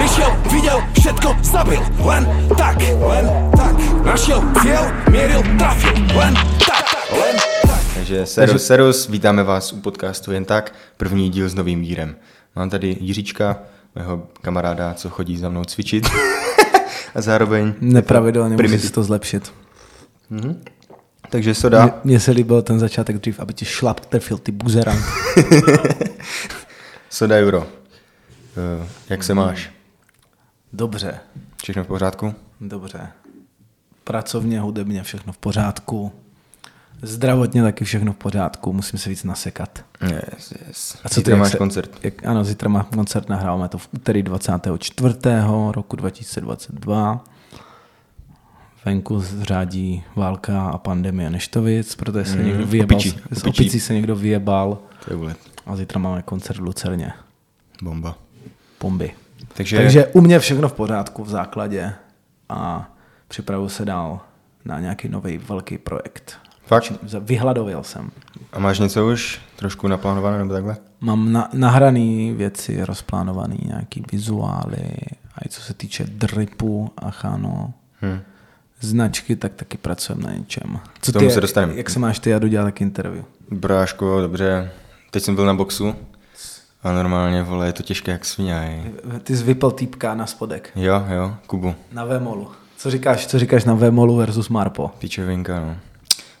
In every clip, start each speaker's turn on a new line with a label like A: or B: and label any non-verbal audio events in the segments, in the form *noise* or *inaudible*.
A: Prišiel, videl, všetko zabil Len tak, len tak Našiel cieľ, mieril, trafil Len tak, len tak
B: Takže serus, serus, vítáme vás u podcastu Jen tak, první díl s novým vírem. Mám tady Jiříčka, mého kamaráda, co chodí za mnou cvičit. *laughs* A zároveň...
C: Nepravidelně
B: Primitiv.
C: musíš si to zlepšit.
B: Takže soda.
C: Mně- se líbil ten začátek dřív, aby ti šlap trefil ty buzerant. *laughs*
B: Soda euro. Eh, Jak se máš?
C: Dobře,
B: Všechno v pořádku?
C: dobře. Pracovně, hudebně, všechno v pořádku. Zdravotně taky všechno v pořádku, musím se víc nasekat.
B: Yes, yes.
C: A co
B: Zítra
C: ty,
B: máš
C: se-
B: koncert?
C: Jak, ano, zítra má koncert, nahráváme to v úterý 24. roku 2022. Venku řádí válka a pandemie neštovic, protože se
B: Mm,
C: někdo vyjebal,
B: opičí,
C: s
B: opičí.
C: opicí se někdo vyjebal
B: To je vůle
C: a zítra máme koncert v Lucerně.
B: bomba.
C: Pomby.
B: Takže,
C: Takže u mě všechno v pořádku v základě a připravuju se dál na nějaký nový velký projekt.
B: fakt?
C: Vyhladověl jsem.
B: A máš něco už trošku naplánované nebo takhle?
C: Mám na, nahraný věci, rozplánovaný nějaký vizuály, a i co se týče dripu a chano,
B: Hm.
C: značky, tak taky pracujeme na něčem. Co
B: K tomu
C: ty,
B: se dostaneme.
C: Jak se máš ty, já jdu dělat interview.
B: Bráško, dobře. Teď jsem byl na boxu a normálně, vole, je to těžké jak svině.
C: Ty jsi vypl týpka na spodek.
B: Jo, jo, Kubu.
C: Na Vemolu. Co říkáš, co říkáš na Vemolu versus Marpo?
B: Píčevinka, no.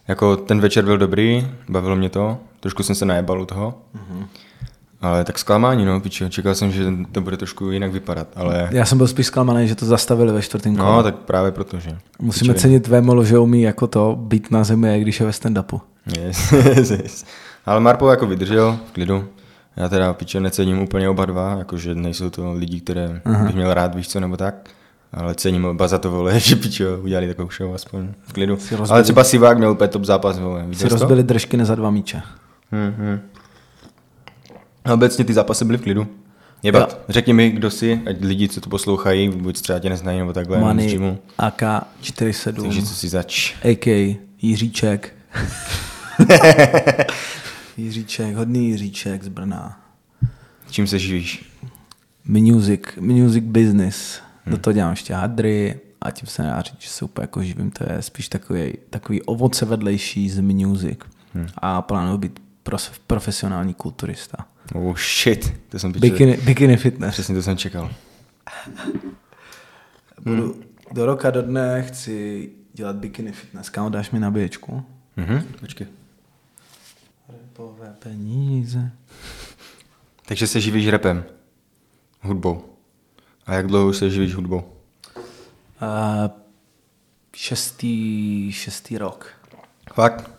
B: Jako ten večer byl dobrý, bavilo mě to, trošku jsem se najebal u toho, mm-hmm. ale tak zklamání, no, píče, čekal jsem, že to bude trošku jinak vypadat, ale
C: Já jsem byl spíš zklamaný, že to zastavili ve čtvrtém kole.
B: no, tak právě proto, že.
C: Musíme
B: Píčovina.
C: cenit Vemolu, že umí jako to být na zemi, i když je ve stand-upu.
B: Yes, *laughs* yes, yes. Ale Marpo jako vydržel v klidu. Já teda píče necením úplně oba dva, jakože nejsou to lidi, které Aha. bych měl rád, víš co, nebo tak. Ale cením oba za to, vole, *laughs* že pičo, udělali takovou show aspoň v klidu.
C: rozbil-
B: Ale třeba Sivák měl úplně top zápas, vole.
C: Si
B: Viděl
C: rozbili držky ne za dva míče.
B: Hmm, hmm. A obecně ty zápasy byly v klidu. Jebat, řekni mi, kdo jsi, ať lidi, co to poslouchají, buď třeba tě neznají nebo takhle,
C: Money
B: gymu.
C: AK-47,
B: Takže co si zač.
C: AK Jiříček. *laughs* *laughs* Jiříček, hodný Jiříček z Brna.
B: Čím se živíš?
C: Music, music business. Do toho dělám ještě hadry a tím se nedá říct, že se úplně jako živím. To je spíš takový, takový ovoce vedlejší z music. A plánuju být profesionální kulturista.
B: Oh shit, to jsem piče.
C: Bikini, bikini fitness.
B: Přesně to jsem čekal. *laughs*
C: Budu, do roka, do dne chci dělat bikini fitness. Kámo, dáš mi nabíječku?
B: Mhm, počkej.
C: Repové peníze.
B: Takže se živíš repem. Hudbou. A jak dlouho už se živíš hudbou?
C: Uh, šestý, šestý rok.
B: Fakt?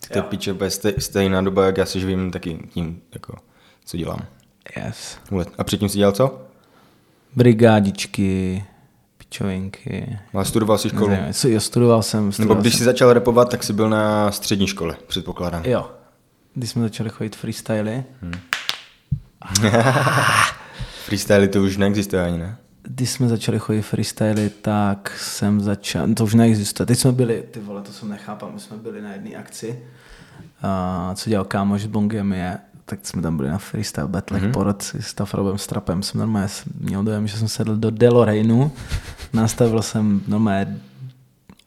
B: Tak to piče, stej, stejná doba, jak já se živím taky tím, jako, co dělám.
C: Yes.
B: A předtím si dělal co?
C: Brigádičky, pičovinky.
B: Ale studoval si školu.
C: Jo, studoval jsem.
B: Nebo
C: Studoval
B: když
C: jsem.
B: jsi začal repovat, tak jsi byl na střední škole, předpokládám.
C: Jo. Když jsme začali chodit freestyly, *laughs*
B: Freestyle to už neexistuje ani, ne?
C: když jsme začali chodit freestyly, tak jsem začal, to už neexistuje. Teď jsme byli, ty vole, to jsem nechápal, my jsme byli na jedné akci, a co dělal kámoš z Bongem je, tak jsme tam byli na freestyle battlech mm-hmm. po roce s Tafrobem Strapem. Jsem normálně měl dojem, že jsem sedl do DeLoreanu, nastavil jsem normálně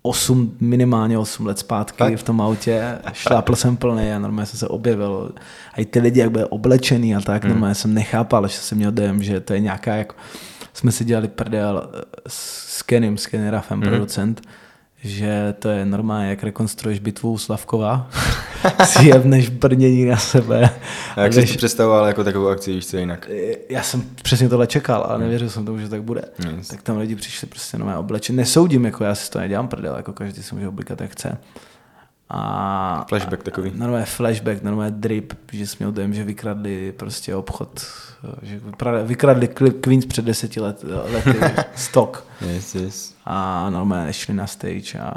C: 8, minimálně 8 let zpátky
B: Fakt?
C: v tom autě, šlápl jsem plný a normálně jsem se objevil. A i ty lidi, jak byli oblečený a tak, normálně jsem nechápal, že jsem měl dojem, že to je nějaká jako... Jsme si dělali prdel s Kenym, s Kenny Raffem, producent, že to je normálně, jak rekonstruuješ bitvu u Slavkova, *laughs* si jevneš brnění na sebe.
B: A jak jsi si představoval jako takovou akci, víš co jinak?
C: já jsem přesně tohle čekal, ale nevěřil jsem tomu, že tak bude.
B: Yes.
C: Tak tam lidi přišli prostě nové oblečení. Nesoudím, jako já si to nedělám prdel, jako každý si může oblikat, jak chce. A
B: Flashback takový.
C: normálně flashback, normálně drip, že jsi měl dojem, že vykradli prostě obchod, že vykradli Queens před deseti let, lety, *laughs* stok
B: Yes, yes.
C: a normálně šli na stage a,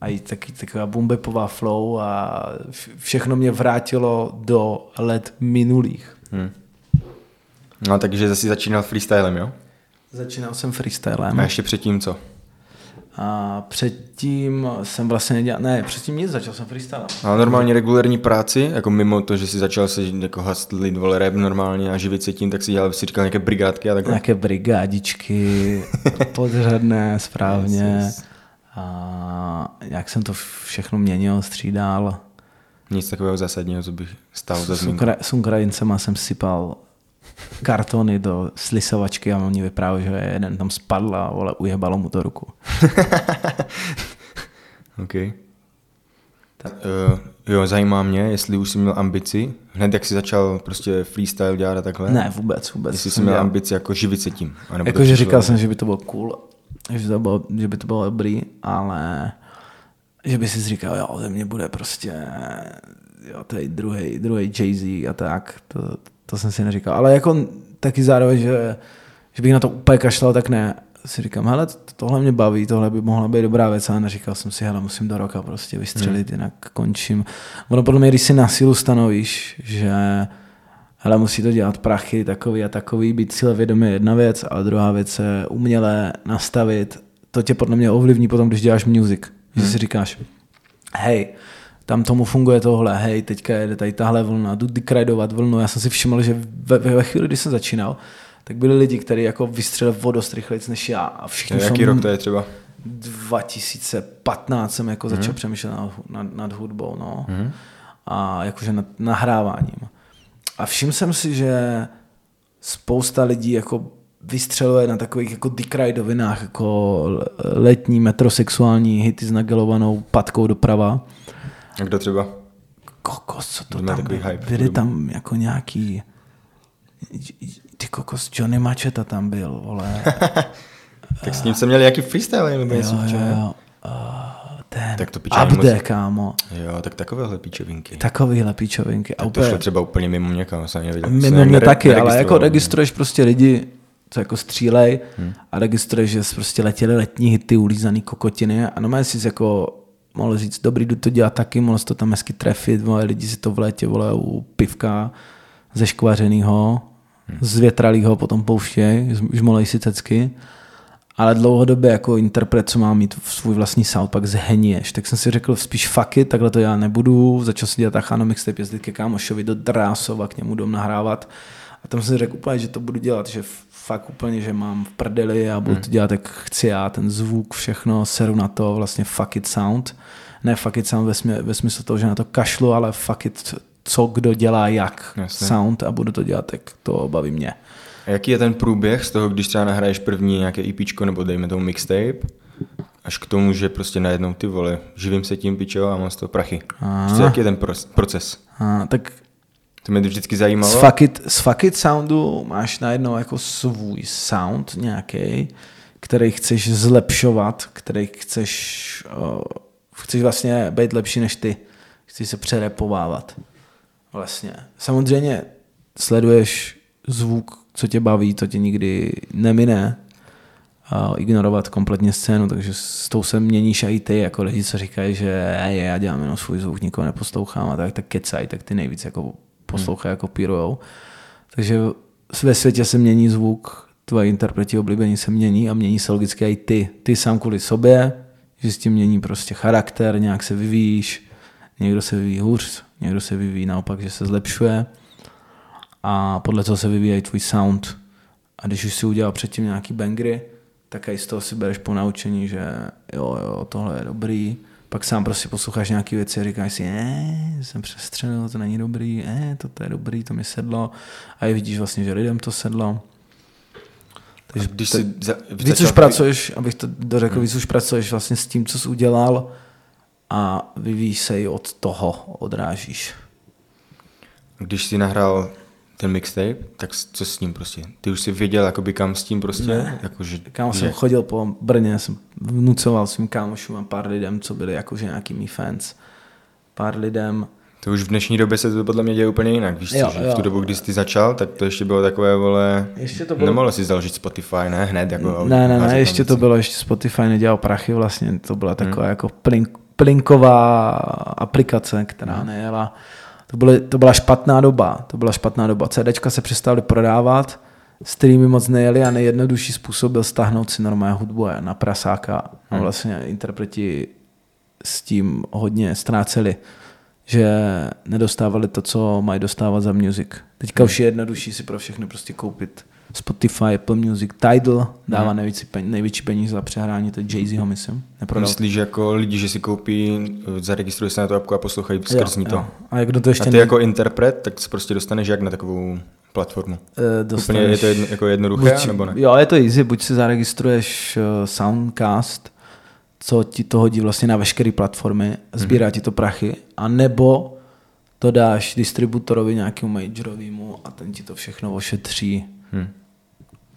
C: a i taky taková bumbepová flow a vš- všechno mě vrátilo do let minulých.
B: Hm. No takže jsi začínal freestylem, jo?
C: Začínal jsem freestylem.
B: A ještě předtím co?
C: A předtím jsem vlastně nedělal, ne, předtím nic, začal jsem freestyle.
B: A normálně regulární práci, jako mimo to, že si začal se jako hustlit, vole, rap normálně a živit se tím, tak si dělal, si říkal nějaké brigádky a takhle.
C: Nějaké brigádičky, *laughs* podřadné, správně.
B: Yes, yes.
C: A jak jsem to všechno měnil, střídal.
B: Nic takového zásadního, co bych stál za zmínku.
C: S Ukrajincema jsem sypal kartony do slisovačky a oni vyprávěli, že jeden tam spadl a vole, ujebalo mu to ruku. *laughs*
B: OK. Uh, jo, zajímá mě, jestli už jsi měl ambici, hned jak jsi začal prostě freestyle dělat a takhle.
C: Ne, vůbec, vůbec.
B: Jestli jsi měl
C: dělal-
B: ambici jako živit se tím.
C: Jakože říkal jsem, že by to bylo cool, že, to bylo, že by to bylo dobrý, ale že by si říkal, jo, ze mě bude prostě jo, tady druhý, druhý Jay-Z a tak, to, to jsem si neříkal. Ale jako taky zároveň, že, že bych na to úplně kašlal, tak ne. Si říkám, hele, to- tohle mě baví, tohle by mohla být dobrá věc, ale neříkal jsem si, hele, musím do roka prostě vystřelit, hmm. jinak končím. Ono podle mě, když si na sílu stanovíš, že hele, musí to dělat prachy takový a takový, být cílevědomý je jedna věc, a druhá věc je uměle nastavit. To tě podle mě ovlivní potom, když děláš music. Že si říkáš, hej, tam tomu funguje tohle, hej, teďka jede tady tahle vlna, jdu dekradovat vlnu. Já jsem si všiml, že ve, ve chvíli, kdy jsem začínal, tak byli lidi, kteří jako vystřelili o dost rychleji než já. A všichni
B: Jaký
C: jsou
B: rok to je třeba?
C: 2015 jsem jako začal přemýšlet nad, nad, nad hudbou, no. A jakože nad nahráváním. A všiml jsem si, že spousta lidí jako vystřeluje na takových jako dekrajdovinách, jako letní metrosexuální hity s nagelovanou patkou doprava.
B: A kdo třeba?
C: Kokos, co to
B: To má
C: tam
B: takový
C: bylo?
B: hype
C: Byly tam jako nějaký ty kokos, Johnny Macheta tam byl, vole. *laughs*
B: Tak s ním jsem měl nějaký freestyle nebo něco?
C: jo, jo, jo. Uh, ten
B: Tak to
C: Abde,
B: moc-
C: kámo.
B: Jo, tak takovéhle píčovinky.
C: Takovýhle píčovinky. A
B: Tak to
C: úplně,
B: šlo třeba úplně mimo mě, kam jsem nevěděl.
C: mimo mě taky, ale jako registruješ prostě lidi, co jako střílej
B: Hmm.
C: a registruješ, že prostě letěly letní hity, ulízaný kokotiny a normálně si jako mohl říct, dobrý, jdu to dělat taky, mohl to tam hezky trefit, vole, lidi si to v létě vole, u pivka ze škvařenýho,
B: Hmm.
C: z větralýho potom pouštěj, žmolej si cecky. Ale dlouhodobě jako interpret, co má mít v svůj vlastní sound, pak zheníješ. Tak jsem si řekl spíš it, takhle to já nebudu. Začal si dělat Achano mixtape, jezdit ke kámošovi do Drásova, k němu dom nahrávat. A tam jsem si řekl úplně, že to budu dělat, že fakt úplně, že mám v prdeli a budu to dělat, jak chci já, ten zvuk, všechno, seru na to, vlastně fuck it sound. Ne fuck it sound ve, smě, ve smyslu toho, že na to kašlu, ale fuck it, co kdo dělá jak
B: Jasně.
C: sound a budu to dělat, tak to baví mě.
B: A jaký je ten průběh z toho, když třeba nahraješ první nějaké EPčko nebo dejme tomu mixtape, až k tomu, že prostě najednou ty vole, živím se tím pičo a mám z toho prachy. Prostě jaký je ten pro- proces?
C: A, tak
B: To mě vždycky zajímalo.
C: Z fuck, it, z fuck it soundu máš najednou jako svůj sound nějaký, který chceš zlepšovat, který chceš, uh, chceš vlastně být lepší než ty. Chceš se přerepovávat. Vlastně. Samozřejmě sleduješ zvuk, co tě baví, to tě nikdy nemine. A ignorovat kompletně scénu, takže s tou se měníš i ty, jako lidi, co říkají, že hej, já dělám jenom svůj zvuk, nikoho neposlouchám a tak, tak kecaj, tak ty nejvíc jako poslouchají, jako kopírujou. Takže ve světě se mění zvuk, tvoje interpreti oblíbení se mění a mění se logicky i ty. Ty sám kvůli sobě, že s tím mění prostě charakter, nějak se vyvíjíš, někdo se vyvíjí hůř, někdo se vyvíjí naopak, že se zlepšuje a podle toho se vyvíjí tvůj sound. A když už si udělal předtím nějaký bangry, tak i z toho si bereš po naučení, že jo, jo, tohle je dobrý. Pak sám prostě posloucháš nějaké věci a říkáš si, ne, jsem přestřelil, to není dobrý, ne, to je dobrý, to mi sedlo. A i vidíš vlastně, že lidem to sedlo.
B: Takže když si za,
C: Víc už pracuješ, abych to dořekl, víc už pracuješ vlastně s tím, co jsi udělal a vyvíjíš se i od toho, odrážíš.
B: Když jsi nahrál ten mixtape, tak co s ním prostě? Ty už jsi věděl, jakoby kam s tím prostě?
C: Ne.
B: Jako, že,
C: Kámo
B: že,
C: jsem chodil po Brně, jsem vnucoval svým kámošům a pár lidem, co byli jakože nějaký mý fans. Pár lidem,
B: To už v dnešní době se to podle mě děje úplně jinak, víš
C: Jo,
B: co, že
C: jo.
B: v tu dobu, kdy jsi začal, tak to ještě bylo takové, vole,
C: Ještě to bylo-
B: nemohl si založit Spotify, ne, hned, jako
C: ne, ne, ne, ještě to bylo, ještě Spotify nedělal prachy vlastně, to byla taková jako plink, plinková aplikace, která nejela. To, byly, to byla špatná doba, to byla špatná doba. CDčka se přestaly prodávat, streamy moc nejeli a nejjednodušší způsob byl stáhnout si normální hudbu na prasáka a
B: Hmm.
C: vlastně interpreti s tím hodně ztráceli, že nedostávali to, co mají dostávat za music. Teďka už je jednodušší si pro všechny prostě koupit Spotify, Apple Music, Tidal dává
B: Hmm.
C: největší, pen, největší peníze za přehrání, to je Jay-Z ho myslím. Neprodal.
B: Myslíš, že jako lidi, že si koupí, eh, zaregistrují se na tu apku a poslouchají skrz ní to?
C: A jak to ještě
B: A ty
C: ne-
B: jako interpret, tak se prostě dostaneš jak na takovou platformu?
C: eh,
B: Úplně je to jedno, jako jednoduché,
C: buď,
B: nebo ne?
C: Jo, je to easy, buď si zaregistruješ eh, Soundcast, co ti to hodí vlastně na veškeré platformy, sbírá
B: Mhm.
C: ti to prachy, a nebo to dáš distributorovi nějakému majorovému a ten ti to všechno ošetří
B: Hm.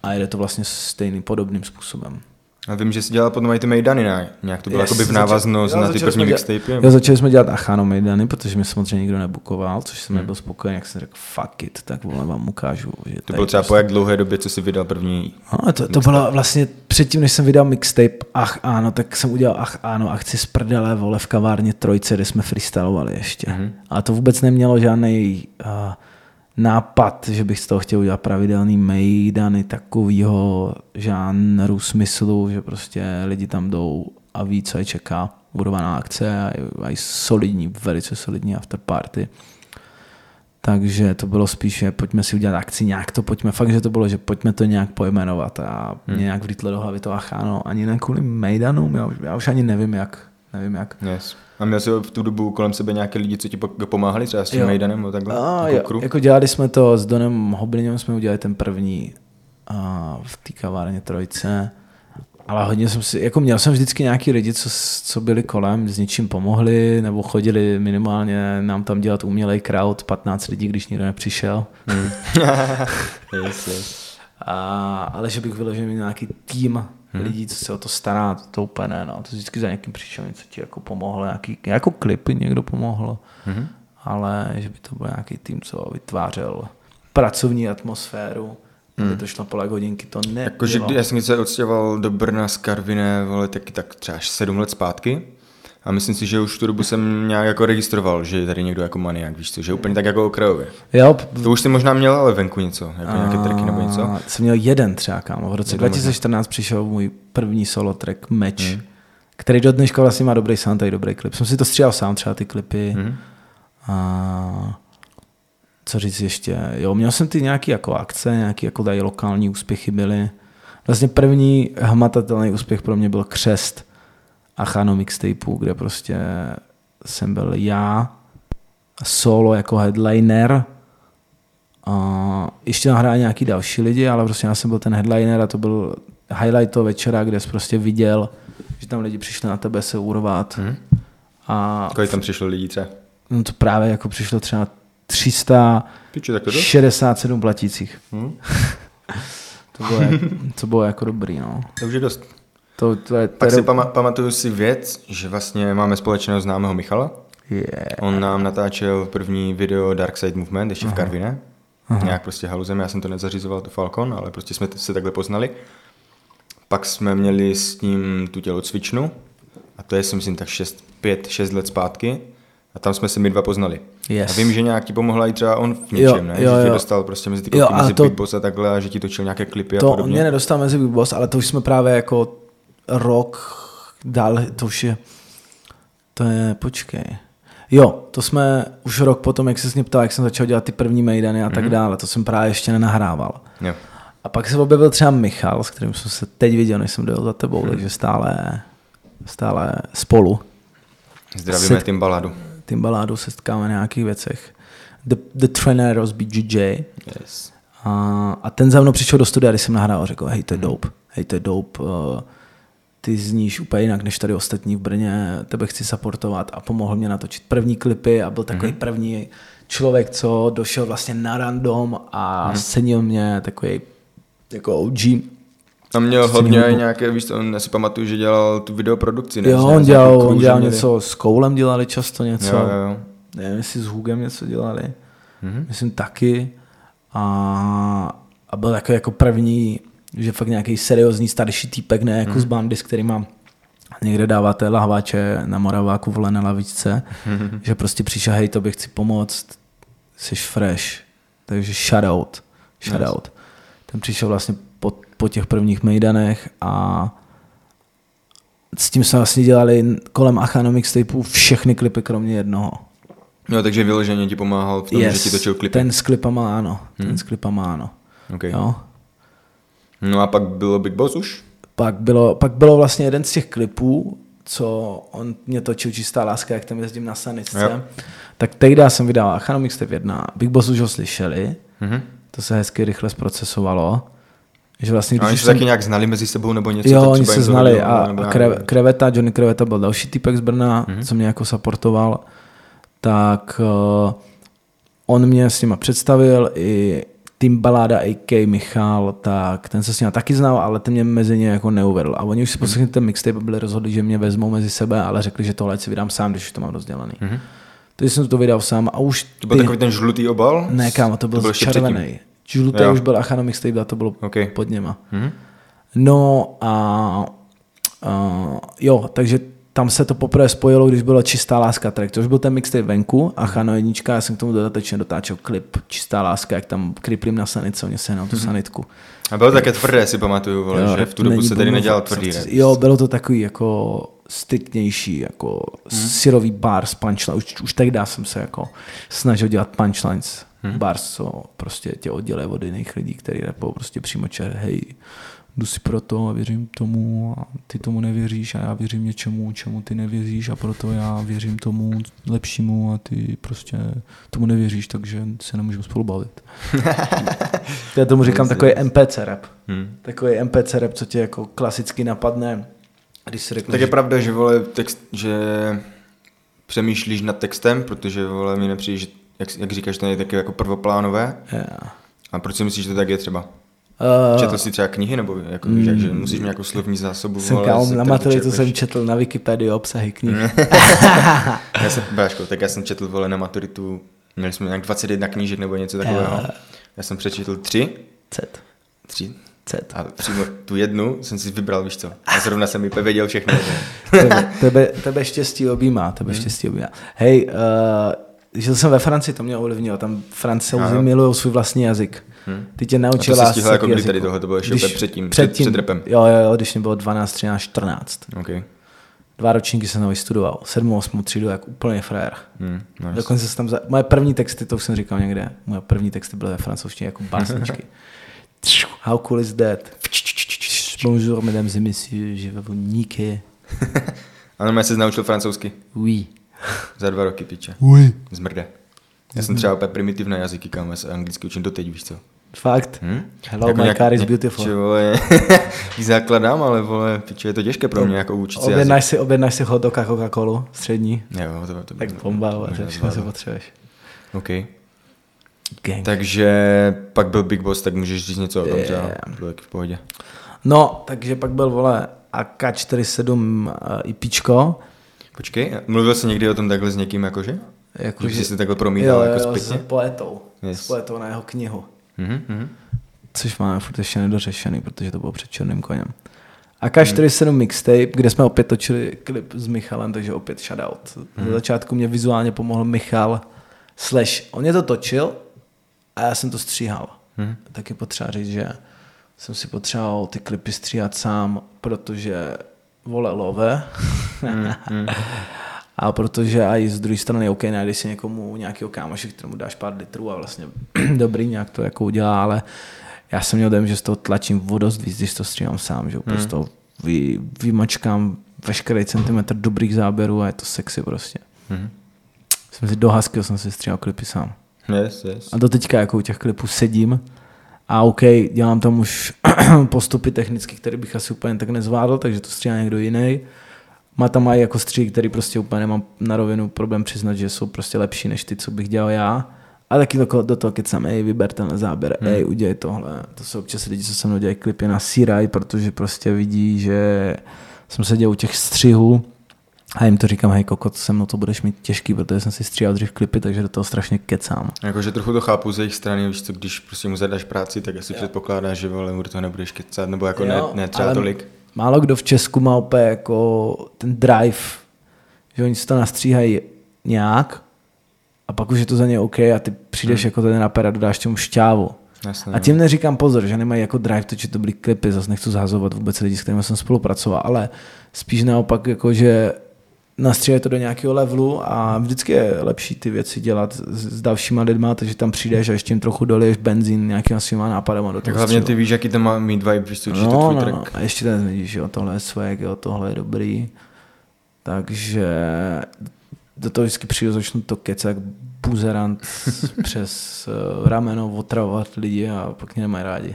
C: A jede to vlastně stejným podobným způsobem.
B: A vím, že jsi dělal potom i ty Mejdany, ne? Nějak to bylo
C: Yes,
B: jakoby v návaznost na ty první mixtapy?
C: Jo, začali jsme dělat Achano Mejdany, protože mi samozřejmě nikdo nebukoval, což jsem nebyl spokojený, jak jsem řekl, fuck it, tak vole vám ukážu. Že
B: To bylo třeba
C: prostě-
B: po jak dlouhé době, co jsi vydal první...
C: No, to, to bylo vlastně předtím, než jsem vydal mixtape Ach ano, tak jsem udělal Ach ano, akci z prdele, vole, v kavárně Trojce, kde jsme freestylovali ještě. Mm-hmm. A to vůbec nemělo žádný uh, nápad, že bych z toho chtěl udělat pravidelný mejdany takového žánru smyslu, že prostě lidi tam jdou a ví, co je čeká. Budovaná akce a i solidní, velice solidní afterparty. Takže to bylo spíše, pojďme si udělat akci, nějak to pojďme, fakt, že to bylo, že pojďme to nějak pojmenovat a hmm. mě nějak vlítlo do hlavy to acháno, ani ne kvůli Mejdanům, já, já už ani nevím jak, nevím jak.
B: Yes. A měl jsi v tu dobu kolem sebe nějaké lidi, co ti po- pomáhali, třeba s tím. Mejdanem nebo takhle?
C: A,
B: jako
C: jako dělali jsme to s Donem Hobliněm, jsme udělali ten první a v té kavárně Trojce, ale hodně jsem si, jako měl jsem vždycky nějaký lidi, co, co byli kolem, s něčím pomohli, nebo chodili minimálně nám tam dělat umělej crowd, 15 lidí, když nikdo nepřišel. *laughs*
B: yes, yes.
C: A, ale že bych vyložil nějaký tým hmm. lidí, co se o to stará, to, to úplně ne, no. To vždycky za někým přišel, něco ti jako pomohlo, nějaký, jako klipy někdo pomohl,
B: Mhm.
C: ale že by to byl nějaký tým, co vytvářel pracovní atmosféru, hmm. by to šlo po hodinky, to nebylo.
B: Jakože já jsem se odstěhoval do Brna z Karviné, vole, taky tak třeba až sedm let zpátky. A myslím si, že už tu dobu jsem nějak jako registroval, že je tady někdo jako maniak, víš co, že úplně tak jako okrajově.
C: Jo,
B: To už si možná měl ale venku něco, jako nějaké tracky nebo něco.
C: A Jsem měl jeden třeba, kámo. V roce
B: Jeden
C: 2014 přišel můj první solo track Match, hmm. který do dneška vlastně má dobrý sound a dobrý klip. Jsem si to stříhal sám, třeba ty klipy.
B: Hmm.
C: A co říct ještě? Jo, měl jsem ty nějaký jako akce, nějaký jako tady lokální úspěchy byly. Vlastně první hmatatelný úspěch pro mě byl křest Achano mixtapeu, kde prostě jsem byl já solo jako headliner a ještě nahrál nějaký další lidi, ale prostě já jsem byl ten headliner a to byl highlight toho večera, kde jsi prostě viděl, že tam lidi přišli na tebe se urvat.
B: Hmm.
C: A
B: Kolik tam přišlo lidí třeba?
C: no to právě jako přišlo třeba
B: Piče, tak to dost.
C: 367 platících.
B: Hmm. *laughs*
C: To bylo, to bylo jako dobrý, no.
B: To už je dost.
C: To, to je, to
B: Pak si pama- pamatuju si věc, že vlastně máme společného známého Michala.
C: Yeah.
B: On nám natáčel první video Dark Side Movement, ještě v Karviné. Nějak prostě haluzem, já jsem to nezařizoval, to Falcon, ale prostě jsme se takhle poznali. Pak jsme měli s ním tu tělocvičnu a to je si myslím tak 6, 5, 6 let zpátky a tam jsme se my dva poznali.
C: Yes.
B: A vím, že nějak ti pomohla i třeba on v
C: Jo,
B: něčem, ne?
C: jo,
B: že tě
C: jo.
B: dostal prostě mezi ty
C: Jo,
B: mezi
C: to-
B: to... Big Boss a takhle a že ti točil nějaké klipy
C: To
B: a
C: on
B: podobně.
C: mě nedostal mezi Big Boss, ale to už jsme právě jako rok dál, to už je, to je, počkej. Jo, to jsme už rok potom, jak se mě ptal, jak jsem začal dělat ty první mejdany a
B: Mhm.
C: tak dále, to jsem právě ještě nenahrával.
B: Jo.
C: A pak se objevil třeba Michal, s kterým jsem se teď viděl, než jsem dojel za tebou,
B: Mhm.
C: takže stále, stále spolu.
B: Zdravíme
C: Set-
B: tím baladu.
C: Tím baládu se setkáme na nějakých věcech. The, the Treneros BJJ.
B: Yes.
C: A, a ten za mnou přišel do studia, když jsem nahrál a řekl, hej, to je dope, hej, to je dope, uh, ty zníš úplně jinak než tady ostatní v Brně, tebe chci supportovat a pomohl mě natočit první klipy a byl takový mm-hmm. první člověk, co došel vlastně na random a mm-hmm. scenil mě takový jako OG.
B: A měl hodně
C: hudbu.
B: nějaké, víš, on si pamatuju, že dělal tu videoprodukci. Ne?
C: Jo, on dělal, on dělal
B: měli-
C: něco, s Koulem dělali často něco,
B: Jo, jo, jo.
C: nevím, jestli s Hugem něco dělali,
B: Mhm.
C: mm-hmm. myslím taky. A, a byl takový jako první, že fakt nějaký seriózní starší týpek, ne jako mm-hmm. z bandy, s kterýma někde dáváte lahváče na Moraváku vole na lavičce, mm-hmm. že prostě přišel, hej, to bych chci pomoct, jsi fresh, takže shoutout, shoutout. Ten přišel vlastně po, po těch prvních mejdanech a s tím jsme vlastně dělali kolem Achano mixtapeu všechny klipy kromě jednoho.
B: No, takže vyloženě ti pomáhal v tom, yes, že ti točil klipy.
C: ten s klipama ano, ten
B: Hmm.
C: s klipama ano.
B: Okay.
C: Jo.
B: No a pak bylo Big Boss už?
C: Pak bylo, pak bylo vlastně jeden z těch klipů, co on mě točil Čistá láska, jak tam jezdím na sanitce.
B: Jo.
C: Tak tehdy jsem vydal Achano Mixtape 1, Big Boss už ho slyšeli,
B: Mhm.
C: to se hezky rychle zprocesovalo. Že vlastně,
B: A oni se taky nějak znali mezi sebou nebo něco?
C: Jo, oni
B: třeba
C: se znali a, a. Kreveta, Johnny Kreveta byl další typek z Brna,
B: Mhm.
C: mm-hmm. co mě jako supportoval, tak uh, on mě s nima představil i tým Baláda AK Michal, tak ten se s ním taky znal, ale ten mě mezi ně jako neuvedl. A oni už si poslechli ten mixtape a byli rozhodli, že mě vezmou mezi sebe, ale řekli, že tohle si vydám sám, když to mám rozdělaný. Mm-hmm. Takže jsem to vydal sám a už
B: To byl takový ten žlutý obal?
C: Ne, kámo, to byl,
B: byl
C: byl červený. Žlutý
B: Jo.
C: už byl Achano mixtape a to bylo
B: OK.
C: pod něma.
B: Mhm.
C: No a uh, jo, takže tam se to poprvé spojilo, když byla Čistá láska track, to už byl ten mixtape venku a Chano jednička, já jsem k tomu dodatečně dotáčel klip Čistá láska, jak tam kriplím na sanice, oni se na tu sanitku.
B: A bylo to také tvrdé, si pamatuju, vole, že
C: rap
B: v tu dobu se tady nedělal tvrdý rap.
C: Jo, bylo to takový jako striktnější, jako
B: Hmm.
C: syrový bars, punchline. Už, už tehdy jsem se jako snažil dělat punchlines.
B: Hmm.
C: Bars, co prostě tě odděluje od jiných lidí, který rapou prostě přímo čer, hej, jdu si pro to a věřím tomu a ty tomu nevěříš a já věřím něčemu, čemu ty nevěříš a proto já věřím tomu lepšímu a ty prostě tomu nevěříš, takže se nemůžeme spolu bavit. *laughs* já tomu říkám takový MPC rap.
B: Hmm.
C: Takový MPC rap, co tě jako klasicky napadne, když si řekneš,
B: Tak je pravda, že vole, text, že přemýšlíš nad textem, protože vole, mi nepřijde, že, jak, jak říkáš, to je taky jako prvoplánové.
C: Yeah.
B: A proč si myslíš, že to tak je třeba?
C: Uh,
B: Četl jsi třeba knihy, nebo jako, mm. že, že musíš mít nějakou slovní zásobu?
C: jsem kámo, na maturitu jsem četl na Wikipedii obsahy knih. *laughs*
B: já jsem, Báško, tak já jsem četl vole na maturitu, měli jsme nějak 21 knížek nebo něco takového. Já jsem přečetl tři,
C: Cet.
B: tři,
C: Cet.
B: a přímo tu jednu jsem si vybral, víš co. A zrovna jsem úplně věděl všechno. *laughs*
C: tebe, tebe, tebe štěstí objímá, tebe štěstí objímá. Hej, uh, žil jsem ve Francii, to mě ovlivnilo, tam francouzi milují svůj vlastní jazyk. Ty tě
B: A
C: naučil
B: to jsi jako kdy tady tohle, to bylo ještě úplně předtím, před- před rapem.
C: Jo, jo, jo, když mě bylo 12, 13, 14.
B: Okay.
C: Dva ročníky jsem tam studoval, sedmou, osmou třídu, jak úplně frajer.
B: Hmm, nice.
C: Dokonce se tam za... Moje první texty, to už jsem říkal někde, moje první texty byly ve francouzštině jako básničky. *laughs* How cool is that? Bonjour, mesdames et messieurs, je vais vous niquer. *laughs*
B: Ano, já se naučil francouzsky.
C: Oui. *laughs*
B: Za dva roky, piče.
C: Oui.
B: Zmrde. Já jsem třeba úplně primitivné jazyky, kam já se anglicky učím doteď, víš co.
C: Fakt?
B: Hm?
C: Hello, my car is beautiful.
B: Piče, vole, *laughs* ji zakladám, ale vole, piče, je to těžké pro mě jako učit si.
C: Objednáš si, objednáš si hot dog a Coca-Colu střední.
B: Jo, to, to
C: Tak bomba, ale všechno si
B: zvládnu.
C: potřebuješ.
B: OK.
C: Gang.
B: Takže pak byl Big Boss, tak můžeš říct něco o tom třeba. Bylo v pohodě.
C: No, takže pak byl, vole, AK-47 IPčko.
B: Počkej, mluvil jsi někdy o tom takhle s někým, jakože?
C: Jako,
B: Že jsi si takhle promítal jako zpětně?
C: s poetou.
B: Yes.
C: S poetou na jeho knihu.
B: Mhm, mhm.
C: Což máme furt ještě nedořešený, protože to bylo před černým koněm. AK-47 mixtape, kde jsme opět točili klip s Michalem, takže opět shoutout. Na začátku mě vizuálně pomohl Michal, slash, on je to točil a já jsem to stříhal.
B: Mhm.
C: Taky potřeba říct, že jsem si potřeboval ty klipy stříhat sám, protože vole love. a protože i z druhé strany, OK, najdeš si někomu nějakého kámoše, kterému dáš pár litrů a vlastně *clears throat* dobrý nějak to jako udělá, ale já jsem měl dojem, že z toho tlačím vodost víc, když to stříhám sám, že úplně z toho vy, vymačkám veškerý centimetr dobrých záběrů a je to sexy prostě.
B: Mhm.
C: Jsem si do jsem si stříhal klipy sám.
B: Yes, yes.
C: A do teďka jako u těch klipů sedím a OK, dělám tam už *clears throat* postupy technicky, které bych asi úplně tak nezvládl, takže to stříhá někdo jiný. Má tam i jako střih, který prostě úplně nemám na rovinu problém přiznat, že jsou prostě lepší než ty, co bych dělal já. A taky do, do toho kecám, ej, vyber ten záběr, hmm. ej, udělej tohle. To jsou občas lidi, co se mnou dělají klipy na Siraj, protože prostě vidí, že jsem seděl u těch střihů a jim to říkám, hej kokot, se mnou to budeš mít těžký, protože jsem si stříhal dřív klipy, takže do toho strašně kecám.
B: Jakože trochu to chápu z jejich strany, víš co, když prostě mu zadáš práci, tak asi předpokládáš, že vole, toho nebudeš kecat, nebo jako ne,
C: Jo,
B: ne třeba
C: ale
B: tolik.
C: Málo kdo v Česku má úplně jako ten drive, že oni si to nastříhají nějak a pak už je to za ně OK a ty přijdeš hmm. jako ten rapper a dodáš tomu šťávu.
B: Jasně,
C: a tím neříkám pozor, že nemají jako drive točit dobrý klipy, zase nechci zhazovat vůbec lidi, s kterými jsem spolupracoval, ale spíš naopak jako, že nastřílet to do nějakého levelu a vždycky je lepší ty věci dělat s, s dalšíma lidma, takže tam přijdeš a ještě jim trochu doliješ benzín nějakýma svýma nápadama do
B: Tak
C: toho
B: hlavně
C: střelu.
B: ty víš, jaký to má mít vibe, když to
C: no,
B: tvůj
C: no,
B: track.
C: no, a ještě ten vidíš, jo, tohle je swag, jo, tohle je dobrý. Takže do toho vždycky přijdu, začnu to kecat jak buzerant *laughs* přes uh, rameno, otravovat lidi a pak mě nemají rádi.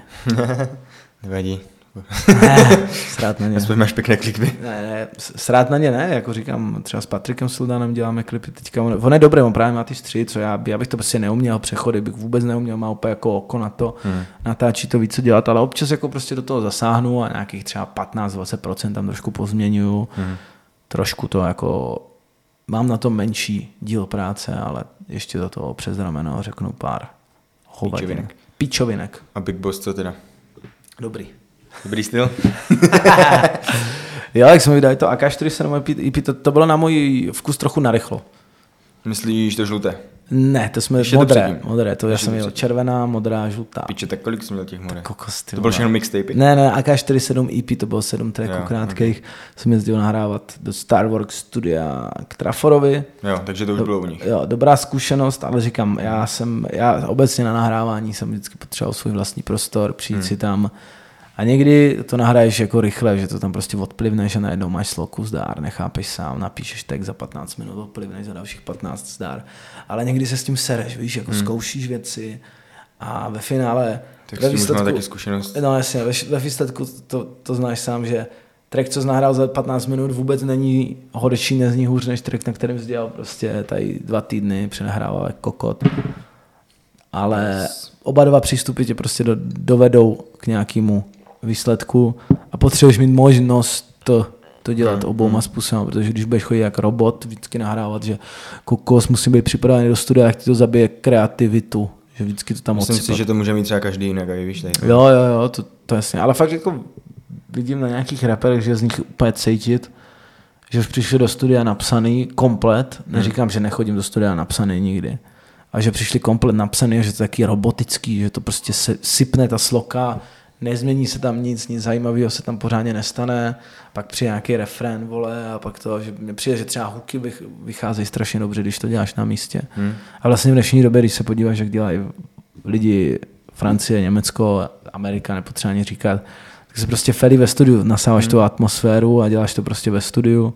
C: *laughs*
B: Nevadí. *laughs*
C: Srát na ně.
B: Aspoň máš pěkné klipy.
C: Ne, ne, srát na ně ne, jako říkám, třeba s Patrikem Suldanem děláme klipy teďka, on, on je dobrý, on právě má ty stři, co já, já bych to prostě neuměl, přechody bych vůbec neuměl, má úplně jako oko na to, hmm. natáčí to víc co dělat, ale občas jako prostě do toho zasáhnu a nějakých třeba 15-20% tam trošku pozměňuju, hmm. trošku to jako, mám na to menší díl práce, ale ještě do toho přes rameno řeknu pár hovadinek.
B: Píčovinek.
C: Píčovinek.
B: A Big Boss co teda?
C: Dobrý.
B: Dobrý styl? *laughs*
C: Jo, jak jsme vydali to AK-47 EP, E to, to bylo na můj vkus trochu narychlo.
B: Myslíš to žluté?
C: Ne, to jsme
B: Ještě to
C: modré,
B: předtím.
C: modré, to já
B: Ještě
C: jsem
B: to
C: měl červená, modrá, žlutá.
B: Piče, tak kolik jsi měl těch more?
C: Kokos, ty
B: To bylo všechno mixtapy.
C: Ne, ne, AK-47 EP, to bylo sedm tracků
B: Jo,
C: krátkých, jsem jezdil nahrávat do Star Wars studia k Traforovi.
B: Jo, takže to už bylo u nich.
C: Jo, dobrá zkušenost, ale říkám, já jsem, já obecně na nahrávání jsem vždycky potřeboval svůj vlastní prostor, přijít hmm. si tam a někdy to nahraješ jako rychle, že to tam prostě odplivneš a najednou máš sloku zdár, nechápeš sám, napíšeš text za 15 minut, odplivneš za dalších 15 zdár. Ale někdy se s tím sereš, víš, jako hmm. zkoušíš věci a ve finále...
B: Tak
C: ve
B: mám taky zkušenost.
C: No jasně, ve, ve výsledku to, to znáš sám, že track, co nahrál za 15 minut, vůbec není horší, nezní hůř než track, na kterém jsi dělal prostě tady dva týdny, přenahrával jak kokot. Ale oba dva přístupy tě prostě do, dovedou k nějakému výsledku a potřebuješ mít možnost to, to dělat
B: Hmm,
C: obouma způsobem, protože když budeš chodit jak robot, vždycky nahrávat, že kokos musí být připravený do studia, jak ti to zabije kreativitu, že vždycky to tam
B: Myslím
C: odsypat.
B: si, že to může mít třeba každý jinak, a víš tady.
C: Jo, jo, jo, to, to jasně. Ale fakt jako vidím na nějakých raperech, že z nich úplně cítit, že už přišli do studia napsaný komplet. Neříkám, že nechodím do studia napsaný nikdy. A že přišli komplet napsaný, že to je taky robotický, že to prostě se sypne ta sloka, nezmění se tam nic, nic zajímavého se tam pořádně nestane, pak přijde nějaký refrén, vole, a pak to, že mně přijde, že třeba vych- vycházejí strašně dobře, když to děláš na místě. Hmm. A vlastně v dnešní době, když se podíváš, jak dělají lidi Francie, Německo, Amerika, nepotřeba ani říkat, tak se prostě fedy ve studiu, nasáváš hmm. tu atmosféru a děláš to prostě ve studiu.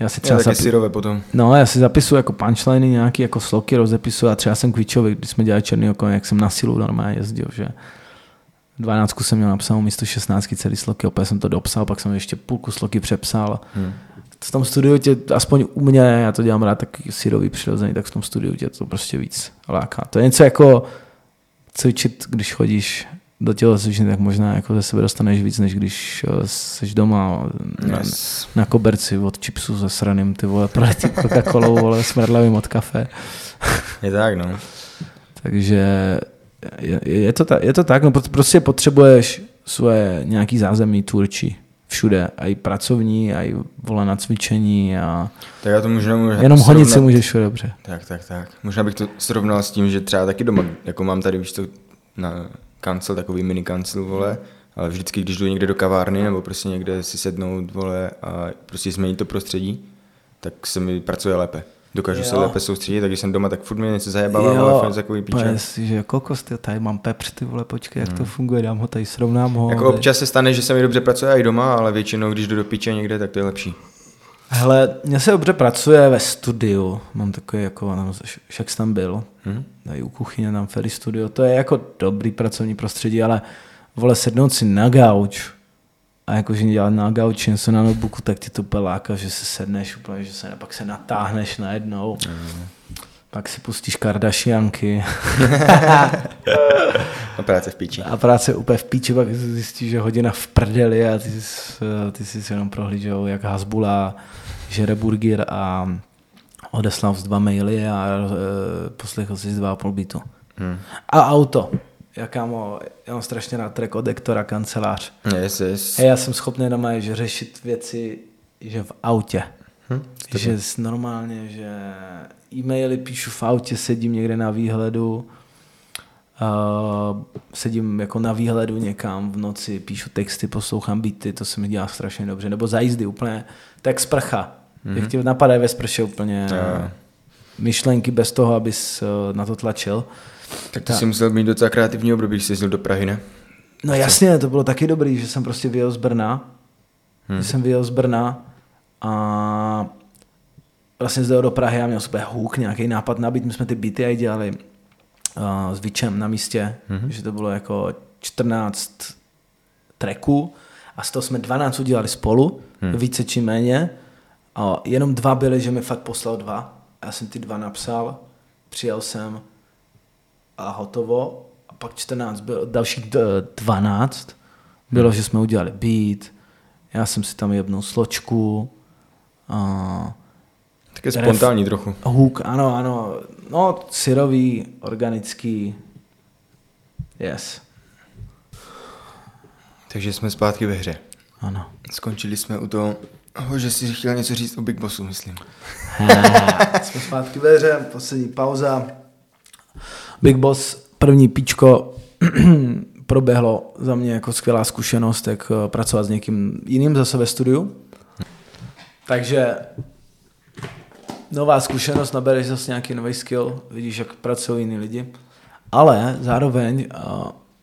C: Já si
B: Třeba taky
C: zapi-
B: syrové potom.
C: No, já si zapisuju jako punchliny, nějaký jako sloky rozepisuju a třeba jsem kvičovi, když jsme dělali černý oko, jak jsem na silu normálně jezdil, že 12 jsem měl napsanou místo 16 celý sloky, opět jsem to dopsal, pak jsem ještě půlku sloky přepsal. Hmm. V tom studiu tě, aspoň u mě, já to dělám rád taky syrový přirozený, tak v tom studiu tě to prostě víc láká. To je něco jako cvičit, když chodíš do tělocvičny, tak možná jako ze sebe dostaneš víc, než když eh, jsi doma na,
B: Yes.
C: na koberci od chipsu se sraným, ty vole, proletí Coca-Colou, vole, smrdlavým od kafe.
B: Je tak, no. *laughs*
C: Takže je, je, to, ta, je to tak, no pro- prostě potřebuješ svoje nějaký zázemí tvůrčí všude, a i pracovní, a i vole na cvičení a
B: Tak já to možná můžu
C: jenom honit
B: srovnat-
C: se můžeš všude dobře.
B: Tak, tak, tak. Možná bych to srovnal s tím, že třeba taky doma, jako mám tady, víš co, na kancel, takový mini kancel, vole, ale vždycky, když jdu někde do kavárny nebo prostě někde si sednout, vole, a prostě změnit to prostředí, tak se mi pracuje lépe. Dokážu se
C: Jo.
B: lépe soustředit, tak když jsem doma, tak furt mě něco zajebává, ale furt takový píče.
C: si, že kokos, ty, tady mám pepř, ty vole, počkej, jak to funguje, dám ho tady, srovnám ho.
B: Jako občas se stane, že se mi dobře pracuje i doma, ale většinou, když jdu do piče někde, tak to je lepší.
C: Hele, mně se dobře pracuje ve studiu, mám takový jako, no, však jsem tam byl,
B: Mhm.
C: tady u kuchyně, tam Ferry Studio, to je jako dobrý pracovní prostředí, ale vole sednout si na gauč a jakože dělat na gauči něco na notebooku, tak ti to láká, že se sedneš úplně, že se pak se natáhneš najednou.
B: Mhm.
C: Pak si pustíš Kardashianky *laughs*
B: A práce v piči.
C: a práce úplně v píči, pak zjistíš, že hodina v prdeli a ty jsi, ty jsi jenom prohlížel, jak Hasbula žere burger a odeslal z dva maily a e, poslechl si z dva a půl bytu.
B: Hmm.
C: A auto. Já kámo, já mám strašně rád track od Ektora kancelář.
B: Yes, yes.
C: Hej, já jsem schopný doma že řešit věci, že v autě.
B: Hm?
C: Že normálně, že e-maily píšu v autě, sedím někde na výhledu, Uh, sedím jako na výhledu někam v noci, píšu texty, poslouchám beaty, to se mi dělá strašně dobře. Nebo za jízdy úplně, tak sprcha. Mm-hmm. Jak ti napadají ve sprše úplně
B: Jo.
C: myšlenky bez toho, abys uh, na to tlačil.
B: Tak to si musel mít docela kreativní období, když jsi jezdil do Prahy, ne?
C: No jasně, to bylo taky dobrý, že jsem prostě vyjel z Brna. Hmm. Že jsem vyjel z Brna a vlastně zde do Prahy a měl super hůk, nějaký nápad nabít. My jsme ty beaty aj dělali uh, s Vičem na místě, hmm. že to bylo jako 14 tracků a z toho jsme 12 udělali spolu, hmm. více či méně. A jenom dva byly, že mi fakt poslal dva. Já jsem ty dva napsal, přijel jsem a hotovo. A pak 14 bylo, dalších d- 12 bylo, že jsme udělali beat, já jsem si tam jebnul sločku, a
B: Tak je spontánní trochu.
C: hook, ano, ano, no syrový, organický, yes,
B: Takže jsme zpátky ve hře.
C: ano.
B: Skončili jsme u toho, oh, že jsi chtěl něco říct o Big Bossu, myslím. *laughs*
C: Jsme zpátky ve hře, poslední pauza. Big Boss, první píčko, *clears throat* proběhlo za mě jako skvělá zkušenost, jak eh, pracovat s někým jiným zase ve studiu. Takže nová zkušenost, nabereš zase nějaký nový skill, vidíš, jak pracují jiní lidi. Ale zároveň eh,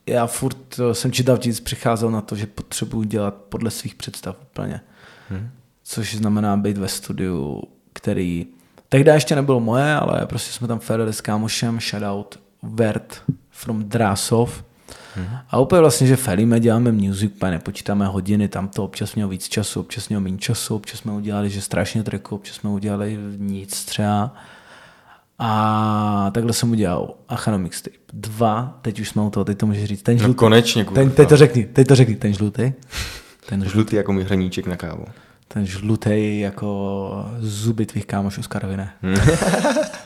C: já furt eh, jsem čítal víc přicházel na to, že potřebuji dělat podle svých představ úplně. Hmm. Což znamená být ve studiu, který tehdy ještě nebylo moje, ale prostě jsme tam fedali s kámošem, shoutout Vert from Drásov. Hmm. A úplně vlastně, že felíme, děláme music, úplně nepočítáme hodiny, tam to občas mělo víc času, občas mělo méně času, občas jsme udělali, že strašně tracku, občas jsme udělali nic třeba. A takhle jsem udělal Achano Mixtape. Dva, teď už jsme u toho, teď to můžeš říct. Ten
B: No
C: žlutý.
B: konečně, kurva.
C: ten, teď to řekni, teď to řekni, ten žlutý. Ten, žl,
B: Žlutý jako můj hrníček na kávu.
C: ten žlutý jako zuby tvých kámošů z Karviné. *laughs*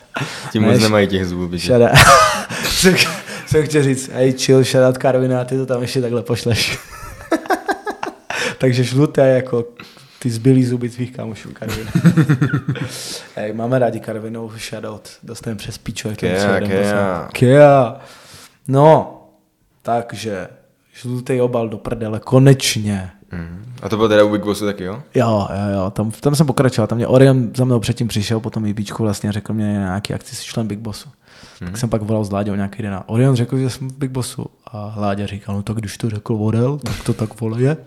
B: Ti moc nemají těch zubů.
C: Šada. jsem, jsem chtěl říct, hej, chill, shoutout Karviná, ty to tam ještě takhle pošleš. *laughs* Takže žluté jako ty zbylý zuby tvých kámošů Karviné. hej, *laughs* máme rádi Karvinou, shoutout, dostaneme přes píčo. jak
B: Kea, Kea.
C: Kea. No, takže žlutý obal do prdele, konečně.
B: Mhm. A to bylo teda u Big Bossu taky, jo?
C: Jo, jo, jo, tam, tam jsem pokračoval, tam mě Orion za mnou předtím přišel, potom JBčku vlastně řekl mě nějaký akci, jsi člen Big Bossu. Mm-hmm. Tak jsem pak volal s Láďou nějaký den a Orion řekl, že jsem v Big Bossu a Láďa říkal, no tak když to řekl Orel, tak to tak vole je. *laughs*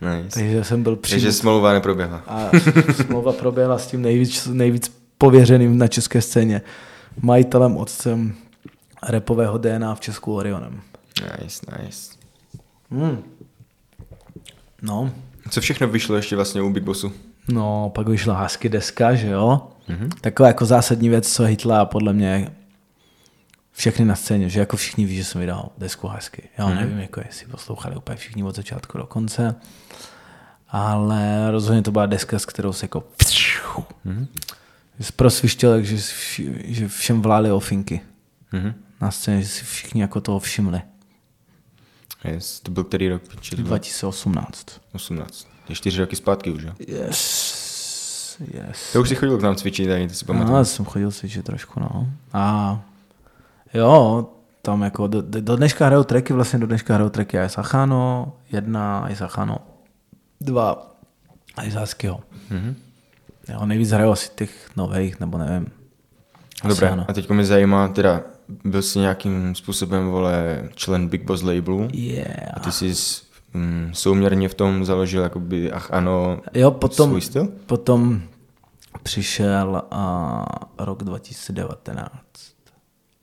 B: Nice.
C: Takže jsem byl přímo
B: Takže smlouva neproběhla.
C: a smlouva proběhla s tím nejvíc, nejvíc pověřeným na české scéně, majitelem, otcem repového DNA v Česku Orionem.
B: Nice, nice.
C: Hmm. No,
B: Co všechno vyšlo ještě vlastně u Big Bossu?
C: No, pak vyšla Husky deska, že jo? Mm-hmm. Taková jako zásadní věc, co hitla podle mě všechny na scéně, že jako všichni ví, že jsem vydal desku Husky. Já mm-hmm. nevím, jako jestli poslouchali úplně všichni od začátku do konce, ale rozhodně to byla deska, s kterou se jako mm-hmm. prosvištěl, že, že všem vlály ofinky
B: Mhm.
C: na scéně, že si všichni jako toho všimli.
B: Yes. To byl který rok? Čili
C: 2018.
B: 18. Je čtyři roky zpátky už, jo?
C: Yes. Yes.
B: To už si chodil k nám cvičit, tady to si pamatuju.
C: No, já jsem chodil cvičit trošku, no. A jo, tam jako do, do dneška hrajou tracky, vlastně do dneška hrajou tracky a Sachano, jedna, a Sachano, dva, a Huskyho.
B: Mhm.
C: Jo, nejvíc hrajou asi těch nových, nebo nevím.
B: Dobré, a teď mě zajímá, teda byl jsi nějakým způsobem, vole, člen Big Boss labelu
C: Yeah.
B: a ty jsi mm, souměrně v tom založil, jakoby, ach ano,
C: Jo, potom,
B: svůj styl?
C: potom přišel a, rok 2019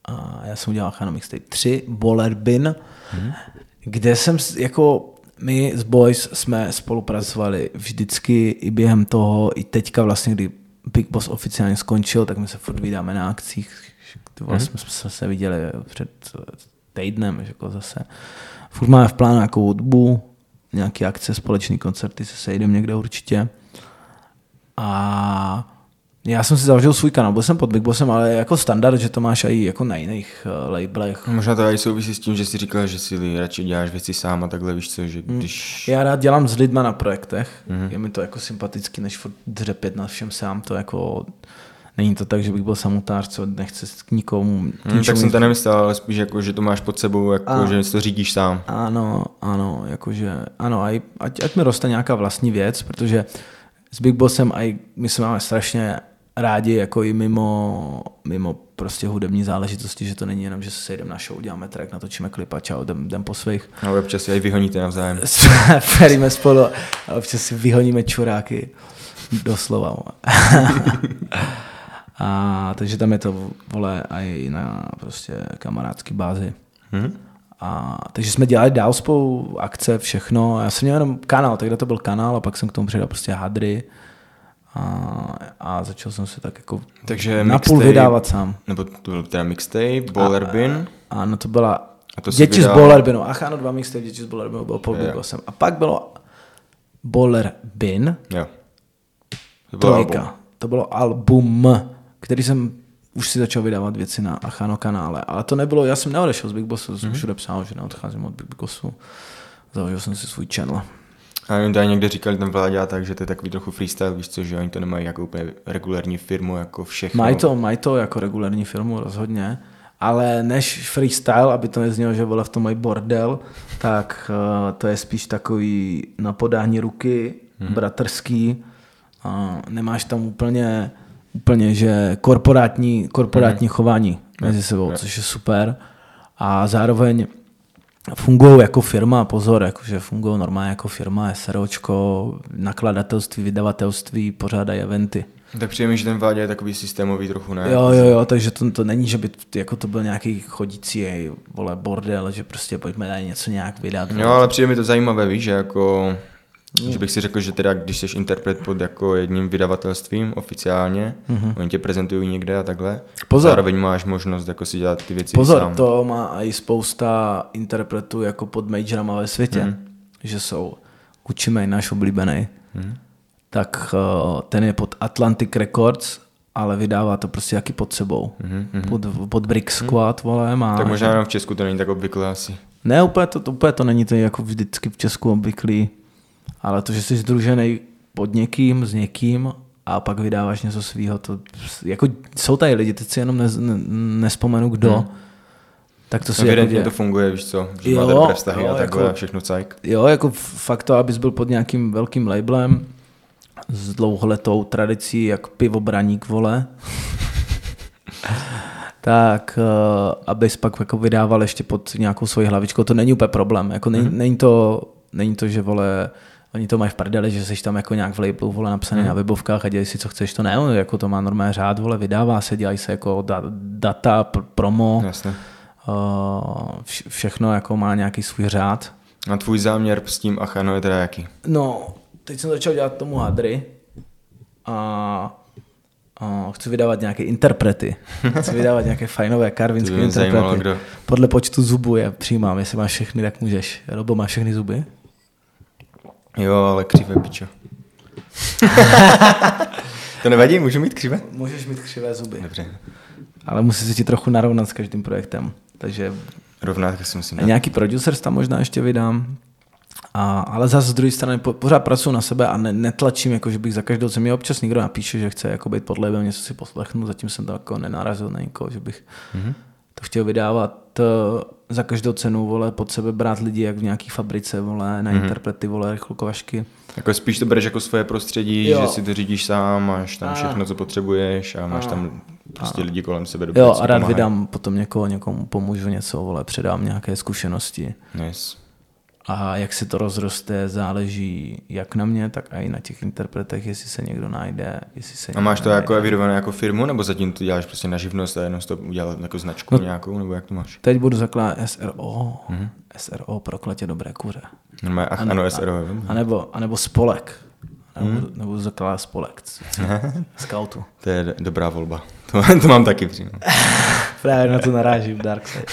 C: a já jsem udělal Chano Mixtape 3, Boller Bin, hmm. kde jsem jako my s Boys jsme spolupracovali vždycky i během toho, i teďka vlastně, kdy Big Boss oficiálně skončil, tak my se furt vydáme na akcích. Vlastně jsme se- se viděli před týdnem, že jako zase. Furt máme v plánu nějakou hudbu, nějaké akce, společný koncerty, se sejdeme někde určitě. A já jsem si založil svůj kanál, byl jsem pod Big Bossem, ale jako standard, že to máš i jako na jiných uh, labelech.
B: Možná to i souvisí s tím, že jsi říkal, že si radši děláš věci sám a takhle, víš co, že když...
C: Já rád dělám s lidma na projektech, mm-hmm. je mi to jako sympatický, než furt dřepět na všem sám, to jako Není to tak, že bych byl samotář, co nechce k nikomu.
B: Hmm, tak jsem to nemyslel, ale spíš jako, že to máš pod sebou, jako,
C: A-
B: že si to řídíš sám.
C: Ano, ano, jakože, ano, aj, ať, ať mi roste nějaká vlastní věc, protože s Big Bossem aj my se máme strašně rádi, jako i mimo, mimo prostě hudební záležitosti, že to není jenom, že se sejdeme na show, děláme track, natočíme klip a čau, jdem, jdem po svých.
B: A občas si aj vyhoníte navzájem. *laughs*
C: Feríme spolu a občas si vyhoníme čuráky. Doslova. *laughs* a, takže tam je to, vole, i na prostě kamarádský bázi.
B: Mhm.
C: A, takže jsme dělali dál spolu akce, všechno. Já jsem měl jenom kanál, tehdy to byl kanál a pak jsem k tomu přidal prostě hadry. A, a začal jsem se tak jako
B: Takže
C: napůl
B: mixtape-
C: vydávat sám.
B: Nebo to byl teda mixtape, Baller Bin.
C: A no to byla
B: A to
C: Děti
B: vydal-
C: z Bowler Binu. Ach ano, dva mixtape Děti z Bowler Binu bylo
B: Jo.
C: Big Bossem. A pak bylo Bowler Bin,
B: Jo. To bylo
C: trojka. To bylo album, který jsem už si začal vydávat věci na Achano kanále. Ale to nebylo, já jsem neodešel z Big Bossu,
B: Mhm.
C: jsem všude psal, že neodcházím od Big Bossu. Založil jsem si svůj channel.
B: A oni tady někde říkali, ten vládě tak, že to je takový trochu freestyle, víš co, že oni to nemají jako úplně regulární firmu, jako všechno.
C: Mají to, mají to jako regulární filmu rozhodně, ale než freestyle, aby to neznělo, že vole v tom mají bordel, tak uh, to je spíš takový na podání ruky, hmm. bratrský. Uh, nemáš tam úplně, úplně že korporátní, korporátní hmm. chování mezi sebou, což je super. A zároveň fungují jako firma, pozor, jakože fungují normálně jako firma, SROčko, nakladatelství, vydavatelství, pořádají eventy.
B: Tak přijde že ten vládě je takový systémový trochu, ne?
C: Jo, jo, jo, takže to, to není, že by jako to byl nějaký chodící ej, vole, bordel, že prostě pojďme tady něco nějak vydat.
B: Jo, ale přijde mi to zajímavé, víš, že jako, že bych si řekl, že teda, když jsi interpret pod jako jedním vydavatelstvím oficiálně, mm-hmm. oni tě prezentují někde a takhle,
C: Mhm. Pozor.
B: zároveň máš možnost jako si dělat ty věci
C: Pozor,
B: sám.
C: to má i spousta interpretů jako pod majorama ve světě,
B: Mhm.
C: mm. že jsou Mane, náš oblíbený, mm. tak uh, ten je pod Atlantic Records, ale vydává to prostě jaký pod sebou. Mm-hmm. Pod, pod Brick Squad, vole, má.
B: Tak možná jenom v Česku to není tak obvyklé asi.
C: Ne, úplně to, to, úplně to není to jako vždycky v Česku obvyklý, ale to, že jsi združený pod někým, s někým a pak vydáváš něco svýho, to jako jsou tady lidi, teď si jenom ne, ne, nespomenu kdo, hmm. tak to si jako
B: Evidentně
C: děje.
B: to funguje, víš co, že
C: Jo,
B: máte dobré vztahy
C: jo,
B: a takhle
C: jako-
B: všechno cajk.
C: Jo, jako fakt to, abys byl pod nějakým velkým labelem s dlouholetou tradicí, jak pivobraník, vole, *laughs* tak uh, abys pak jako vydával ještě pod nějakou svoji hlavičkou, to není úplně problém. Jako není, není, to, není to, že vole, oni to mají v prdeli, že jsi tam jako nějak v labelu vole napsaný na webovkách a dělej si, co chceš, to ne, on jako to má normálně řád, vole, vydává se, dělají se jako da, data, pr- promo,
B: Jasně.
C: uh, vš- všechno jako má nějaký svůj řád.
B: A tvůj záměr s tím Achano je teda jaký?
C: No, teď jsem začal dělat tomu hadry a, a chci vydávat nějaké interprety. Chci vydávat nějaké fajnové karvinské interprety.
B: zajímalo, kdo.
C: Podle počtu zubů je přijímám, jestli máš všechny, tak můžeš. Robo, máš všechny zuby?
B: Jo, ale křivé pičo. *laughs* to nevadí, můžu mít křivé?
C: Můžeš mít křivé zuby.
B: Dobře.
C: Ale musí se ti trochu narovnat s každým projektem. Takže
B: Rovná, tak si myslím.
C: a nějaký producers tam možná ještě vydám. A, ale zase z druhé strany po, pořád pracuji na sebe a ne, netlačím, jako že bych za každou cenu. Občas někdo napíše, že chce jako být pod label, něco si poslechnu, zatím jsem to jako nenarazil na nikoho, že bych mm-hmm. To chtěl vydávat uh, za každou cenu, vole, pod sebe brát lidi jak v nějaký fabrice, vole, na mm-hmm. interprety, vole, rychlukovašky.
B: Jako spíš to bereš jako svoje prostředí,
C: Jo.
B: že si to řídíš sám, máš tam
C: A.
B: všechno, co potřebuješ a máš tam prostě lidi kolem sebe.
C: Jo, a rád
B: pomáhají.
C: vydám potom někoho, někomu pomůžu něco, vole, předám nějaké zkušenosti.
B: Yes.
C: A jak se to rozroste, záleží jak na mě, tak i na těch interpretech, jestli se někdo najde. Jestli se
B: A máš to
C: někdo
B: jako
C: najde.
B: evidované jako firmu, nebo zatím to děláš prostě na živnost a jenom to udělal jako značku no. nějakou, nebo jak to máš?
C: Teď budu zakládat SRO.
B: Mhm.
C: Mm-hmm. SRO, prokletě dobré kuře.
B: Normálně, ach, ano, SRO.
C: A nebo, a nebo spolek. Nebo,
B: Mhm.
C: mm. nebo budu zakládat spolek. Scoutu.
B: To je dobrá volba. To, *laughs* to mám taky přímo. *laughs*
C: Právě na to narážím Darkside.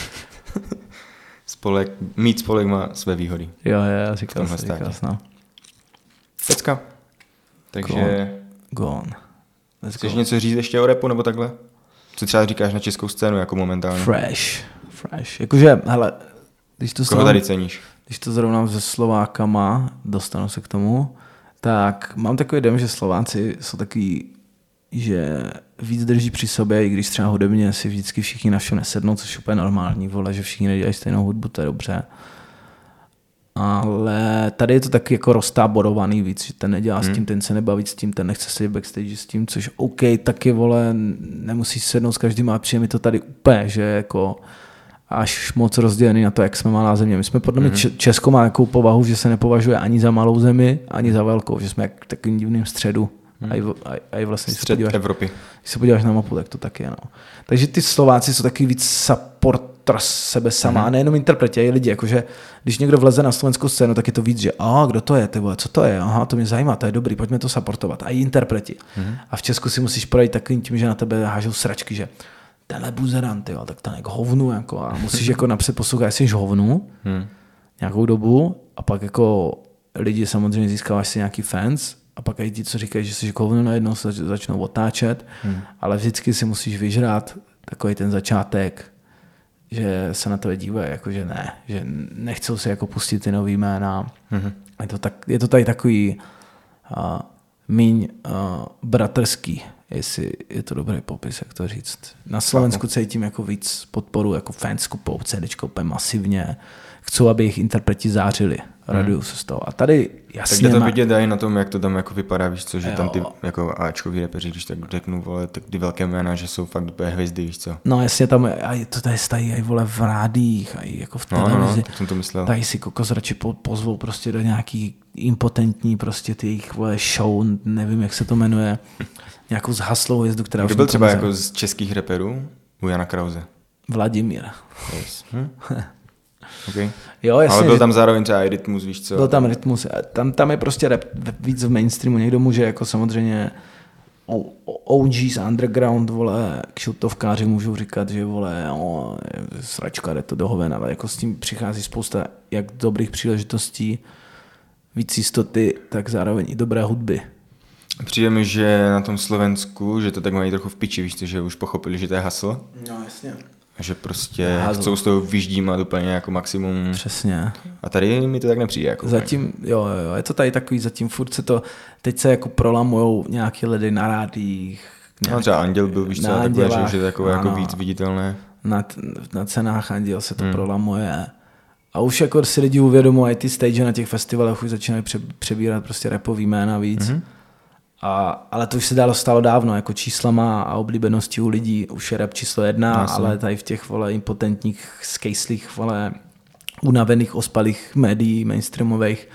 B: Spolek, mít spolek má své výhody.
C: Jo, jo, říkal jsem, říkal jsem. no.
B: Pecka. Takže
C: Gone. Let's
B: chceš
C: go.
B: něco říct ještě o repu nebo takhle? Co třeba říkáš na českou scénu jako momentálně?
C: Fresh. Fresh. Jakože, hele, když to,
B: Koho tady ceníš?
C: když to zrovnám se Slovákama, dostanu se k tomu, tak mám takový dojem, že Slováci jsou takový že víc drží při sobě, i když třeba hudebně si vždycky všichni na show nesednou, což je úplně normální, vole, že všichni nedělají stejnou hudbu, to je dobře. Ale tady je to taky jako roztáborovaný víc, že ten nedělá hmm. s tím, ten se nebaví s tím, ten nechce sedět backstage s tím, což OK, taky vole, nemusíš sednout s každým a přijde mi to tady úplně, že jako až moc rozdělený na to, jak jsme malá země. My jsme podle mě, mm-hmm. Česko má takovou povahu, že se nepovažuje ani za malou zemi, ani za velkou, že jsme jak takovým divným středu. Hmm. A, i, a, a i vlastně,
B: Střed
C: podíváš,
B: Evropy.
C: Když se podíváš na mapu, tak to taky je. No. Takže ty Slováci jsou taky víc supporter sebe sama, hmm. a nejenom interpreti, i lidi. Jakože, když někdo vleze na slovenskou scénu, tak je to víc, že a kdo to je, ty vole, co to je, aha, to mě zajímá, to je dobrý, pojďme to supportovat. A i interpreti. Hmm. A v Česku si musíš projít takovým tím, že na tebe hážou sračky, že tenhle buzerant, jo, tak ten jak hovnu, jako, a musíš jako napřed poslouchat, jestli hovnu hmm. nějakou dobu a pak jako lidi samozřejmě získáváš si nějaký fans a pak i ti, co říkají, že jsi hovno najednou se začnou otáčet, hmm. ale vždycky si musíš vyžrát takový ten začátek, že se na tebe dívají, jako že ne, že nechcou si jako pustit ty nový jména. Hmm. Je, to tak, je to tady takový uh, míň uh, bratrský, jestli je to dobrý popis, jak to říct. Na Slovensku cítím jako víc podporu, jako fans kupou CDčko úplně masivně, chcou, aby jejich interpreti zářili, radují hmm. se z toho. A tady jasně...
B: Tak to
C: má...
B: vidět i na tom, jak to tam jako vypadá, víš co, že jo. tam ty jako Ačkový repeři, když tak řeknu, vole, tak ty velké jména, že jsou fakt úplně hvězdy, víš co.
C: No jasně, tam a to tady stají i vole v rádích, a jako v televizi. No, no, no,
B: tak jsem to myslel.
C: Tady si kokos radši pozvou prostě do nějaký impotentní prostě ty jejich vole show, nevím, jak se to jmenuje, *laughs* nějakou zhaslou jezdu, která
B: Kdo byl třeba jako z českých reperů? U Jana Krause.
C: Vladimír.
B: Yes. Hm? *laughs* Okay.
C: Jo, jasně,
B: Ale byl tam zároveň třeba i rytmus, víš co?
C: Byl tam rytmus. Tam, tam je prostě rap víc v mainstreamu. Někdo může jako samozřejmě OGs underground, vole, kšiltovkáři můžou říkat, že vole, o, sračka, jde to do hoven, ale jako s tím přichází spousta jak dobrých příležitostí, víc jistoty, tak zároveň i dobré hudby.
B: Přijde mi, že na tom Slovensku, že to tak mají trochu v piči, víš že už pochopili, že to je hasl.
C: No jasně.
B: Že prostě Házu. chcou z toho vyždímat úplně jako maximum.
C: Přesně.
B: A tady mi to tak nepřijde. Jako
C: zatím, jo, jo, je to tady takový, zatím furt se to, teď se jako prolamujou nějaké ledy na rádích.
B: Nějak, no třeba Anděl byl, víš co, takové, že už je takové jako víc viditelné.
C: Na, na cenách Anděl se to hmm. prolamuje. A už jako si lidi uvědomují, ty stage na těch festivalech už začínají přebírat prostě repový jména víc. Mm-hmm. A, ale to už se dalo stalo dávno, jako číslama a oblíbeností u lidí, už je rap číslo jedna, no, ale tady v těch vole impotentních, skejslých, vole unavených, ospalých médií mainstreamových,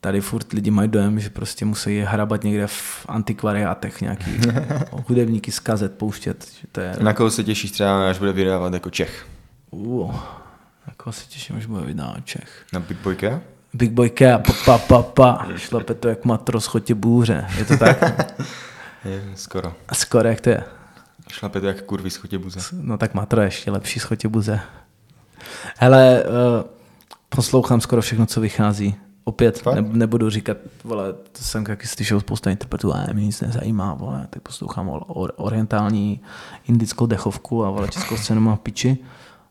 C: tady furt lidi mají dojem, že prostě musí hrabat někde v antikvariátech nějaký *laughs* hudebníky z kazet pouštět. Že to je...
B: Na koho se těšíš třeba, až bude vydávat jako Čech?
C: Uh, na koho se těším, až bude vydávat Čech?
B: Na Big Boyka?
C: Big Boy K pa, pa, pa. Šlape to jak matros chotě bůře. Je to tak? *laughs*
B: je, skoro.
C: A skoro, jak to je?
B: Šlape to jak kurvy schotě buze.
C: No tak matro je ještě lepší schotě buze. Hele, uh, poslouchám skoro všechno, co vychází. Opět ne, nebudu říkat, vole, to jsem taky slyšel spousta interpretů, a mě nic nezajímá, vole, tak poslouchám or, orientální indickou dechovku a vole, českou scénu má piči.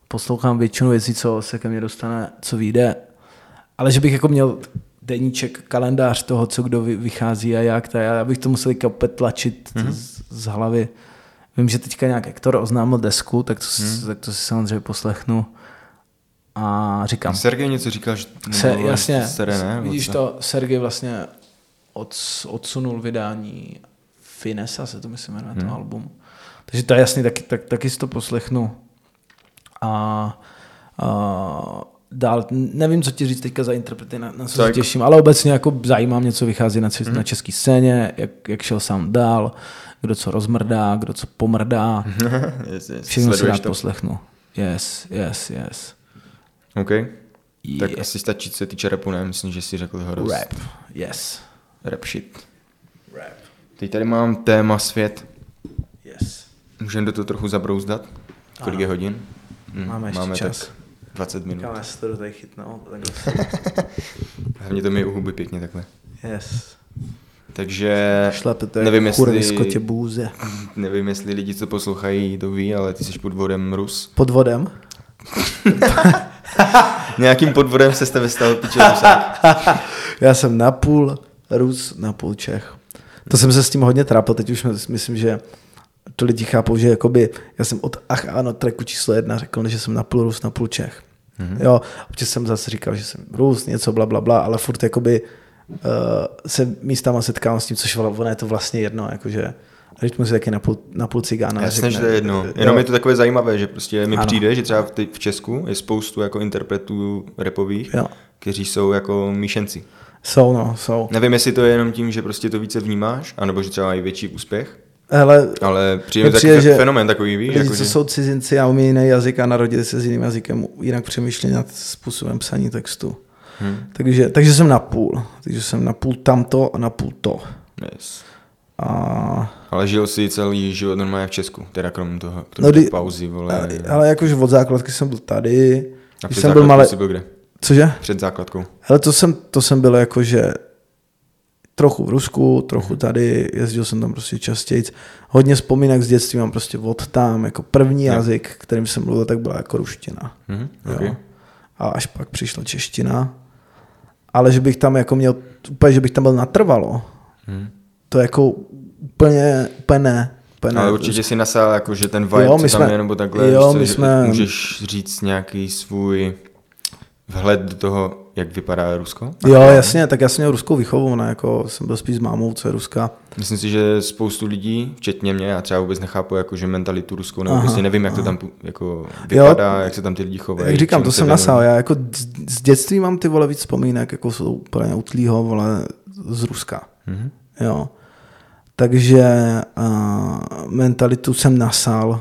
C: Poslouchám většinu věcí, co se ke mně dostane, co vyjde ale že bych jako měl deníček, kalendář toho, co kdo vychází a jak, tak já bych to musel kapet tlačit mm-hmm. z, z hlavy. Vím, že teďka nějak Hector oznámil desku, tak to, mm. tak to si samozřejmě poslechnu. A říkám.
B: Sergej něco říkal, že
C: se, jasně, staré, ne? Vidíš to, Sergej vlastně od, odsunul vydání Finesa, se to myslím jmenuje, hmm. to album. Takže to je jasný, taky, tak, taky si to poslechnu. A, a dál, nevím, co ti říct teďka za interprety, na, na co tak. se těším, ale obecně jako zajímá mě, co vychází na, mm. na české scéně, jak, jak šel sám dál, kdo co rozmrdá, kdo co pomrdá. *laughs* yes, yes. Všechno si rád to. poslechnu. Yes, yes, yes.
B: OK. Yeah. Tak asi stačí, co se týče rapu, ne? Myslím, že jsi řekl ho dost.
C: Rap, yes.
B: Rap shit.
C: Rap.
B: Teď tady mám téma svět.
C: Yes.
B: Můžeme do toho trochu zabrouzdat? Kolik ano. je hodin?
C: Hm, máme ještě máme čas. Tak
B: 20 minut.
C: Kam se to tady chytnout. *laughs*
B: Hlavně to mi u huby pěkně takhle.
C: Yes.
B: Takže
C: Šlape to
B: nevím, jestli,
C: skotě bůze.
B: nevím, jestli lidi, co poslouchají, to ví, ale ty jsi podvodem Rus. *laughs*
C: Podvodem? *laughs*
B: Nějakým podvodem se jste vystal piče
C: Já jsem napůl Rus, napůl Čech. To jsem se s tím hodně trápil, teď už myslím, že to lidi chápou, že jakoby, já jsem od Ach ano, tracku číslo jedna řekl, že jsem na půl Rus, na půl Čech. Mm-hmm. Jo, občas jsem zase říkal, že jsem Rus, něco bla, bla, bla, ale furt jakoby uh, se místama setkám s tím, což ono je to vlastně jedno, jakože rytmus je taky na půl, na půl cigána.
B: Jasně, že to je jedno. Jenom jo. je to takové zajímavé, že prostě mi ano. přijde, že třeba v, v Česku je spoustu jako interpretů repových, jo. kteří jsou jako míšenci.
C: Jsou, no, jsou.
B: Nevím, jestli to je jenom tím, že prostě to více vnímáš, anebo že třeba mají větší úspěch.
C: Hele,
B: ale přijde mi takový že fenomén takový, víš?
C: Lidi, jako, co že... jsou cizinci a umí jiný jazyk a narodili se s jiným jazykem, jinak přemýšlí nad způsobem psaní textu. Hmm. Takže, takže jsem na půl. Takže jsem na půl tamto a na půl to.
B: Yes. A... Ale žil si celý život normálně v Česku, teda krom toho, krom
C: no,
B: kdy, pauzy, vole.
C: Ale, ale jakože od základky jsem byl tady.
B: A před jsem byl malý. jsi byl kde?
C: Cože?
B: Před základkou.
C: Ale to jsem, to jsem byl jakože trochu v Rusku, trochu tady, jezdil jsem tam prostě častěji. Hodně vzpomínek z dětství mám prostě od tam, jako první no. jazyk, kterým jsem mluvil, tak byla jako ruština.
B: Mm-hmm, okay.
C: A až pak přišla čeština. Ale že bych tam jako měl, úplně, že bych tam byl natrvalo, mm. to jako úplně, úplně ne. Úplně
B: ale určitě si nasál, jako, že ten vibe, jo, my co tam jsme, je, nebo takhle, jo, my jsme, můžeš říct nějaký svůj vhled do toho, jak vypadá Rusko?
C: Jo, jasně, tak jasně ruskou výchovu, ne, jako jsem byl spíš s mámou, co je Ruska.
B: Myslím si, že spoustu lidí, včetně mě, já třeba vůbec nechápu jako, že mentalitu ruskou, nebo prostě nevím, jak to tam jako vypadá, jo, jak se tam ty lidi chovají.
C: Jak říkám, to jsem nasál, já jako z dětství mám ty vole víc vzpomínek, jako jsou úplně utlýho, vole, z Ruska. Mm-hmm. Jo. Takže uh, mentalitu jsem nasál,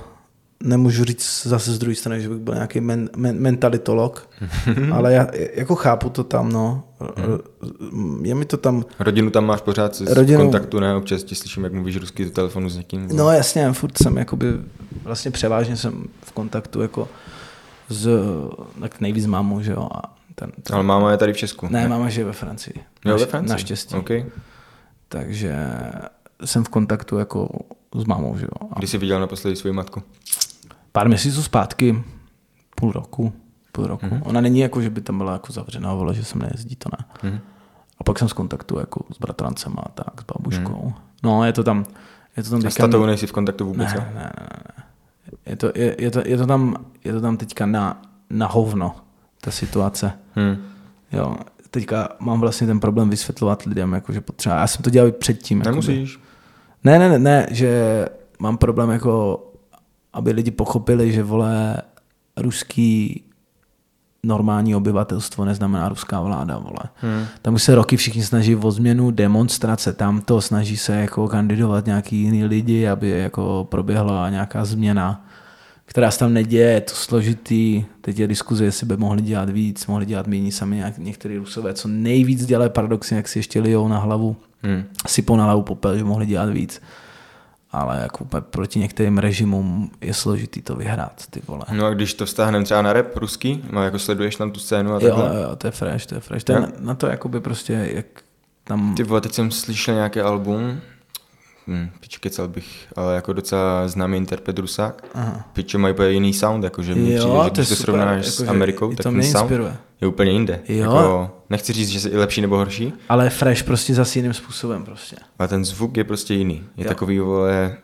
C: nemůžu říct zase z druhé strany, že bych byl nějaký men, men, mentalitolog, *laughs* ale já jako chápu to tam, no. Hmm. Je mi to tam...
B: Rodinu tam máš pořád z rodinu... kontaktu, ne? Občas ti slyším, jak mluvíš rusky do telefonu s někým.
C: No jasně, furt jsem jakoby, vlastně převážně jsem v kontaktu jako s, tak nejvíc mámou, že jo. A ten, ten...
B: Ale máma je tady v Česku.
C: Ne, ne? máma žije ve Francii.
B: Jo, ve Francii?
C: Naštěstí.
B: Okay.
C: Takže jsem v kontaktu jako s mámou, že jo.
B: A... Kdy jsi viděl naposledy svou matku?
C: Pár měsíců zpátky, půl roku, půl roku. Mm-hmm. Ona není jako, že by tam byla jako zavřená, vole, že jsem nejezdí, to ne. Mm-hmm. A pak jsem z kontaktu jako s bratrancem a tak, s babuškou. Mm-hmm. No, je to tam... Je to tam
B: a s tatou nejsi v kontaktu vůbec?
C: Ne, ne, ne, ne. Je to, je, je, to, je, to tam, je to tam teďka na, na hovno, ta situace. Hmm. Jo, teďka mám vlastně ten problém vysvětlovat lidem, jako, že potřeba. Já jsem to dělal i předtím.
B: Nemusíš.
C: Jakoby. Ne, ne, ne, ne, že mám problém jako aby lidi pochopili, že vole ruský normální obyvatelstvo neznamená ruská vláda, vole. Hmm. Tam už se roky všichni snaží o změnu, demonstrace tamto, snaží se jako kandidovat nějaký jiný lidi, aby jako proběhla nějaká změna, která se tam neděje, je to složitý. Teď je diskuze, jestli by mohli dělat víc, mohli dělat méně sami některý rusové, co nejvíc dělají paradoxně, jak si ještě lijou na hlavu, hmm. sypou na hlavu popel, že mohli dělat víc ale jako proti některým režimům je složitý to vyhrát, ty vole.
B: No a když to vztáhneme třeba na rap ruský, no jako sleduješ tam tu scénu a
C: takhle? Jo, jo, to je fresh, to je fresh. To je na, na, to jakoby prostě, jak tam...
B: Ty vole, teď jsem slyšel nějaký album, hm, pič, kecal bych, ale jako docela známý interpret Rusák. Aha. Piče mají úplně jiný sound, jakože mi přijde, že když to srovnáš jako, s Amerikou, tak ten sound je úplně jinde. Jo. Jako, nechci říct, že je lepší nebo horší.
C: Ale fresh prostě zase jiným způsobem prostě.
B: Ale ten zvuk je prostě jiný. Je jo. takový, vole,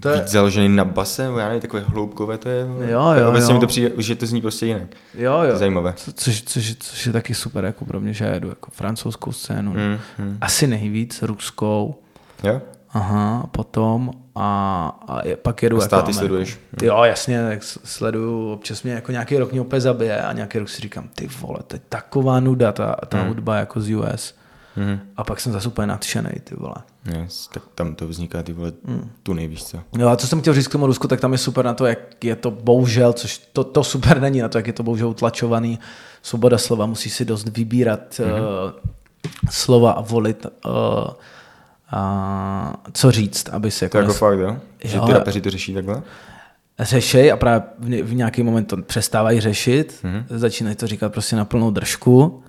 B: to je... založený na base, já nevím, takové hloubkové to je.
C: Jo, jo,
B: Obecně mi to přijde, že to zní prostě jinak.
C: Jo, jo.
B: Zajímavé.
C: Co, což, což, což, je taky super jako pro mě, že já jedu jako francouzskou scénu. Mm, mm. Asi nejvíc, ruskou.
B: Jo?
C: Aha, potom a, a je, pak jedu
B: a státy jako sleduješ.
C: Jo, jasně, tak sleduju, občas mě jako nějaký rok mě opět zabije a nějaký rok si říkám, ty vole, to je taková nuda, ta, ta mm. hudba jako z US. Mm. A pak jsem zase úplně nadšený, ty vole.
B: Yes, tak tam to vzniká, ty vole, mm. tu nejvíš co.
C: Jo, a co jsem chtěl říct k tomu Rusku, tak tam je super na to, jak je to bohužel, což to, to super není na to, jak je to bohužel utlačovaný. Svoboda slova, musí si dost vybírat mm-hmm. uh, slova a volit uh, a co říct, aby se
B: jako... To jako fakt, jo? Že jo, ty rapeři to řeší takhle?
C: Řešej a právě v, nějaký moment to přestávají řešit, mm-hmm. začínají to říkat prostě na plnou držku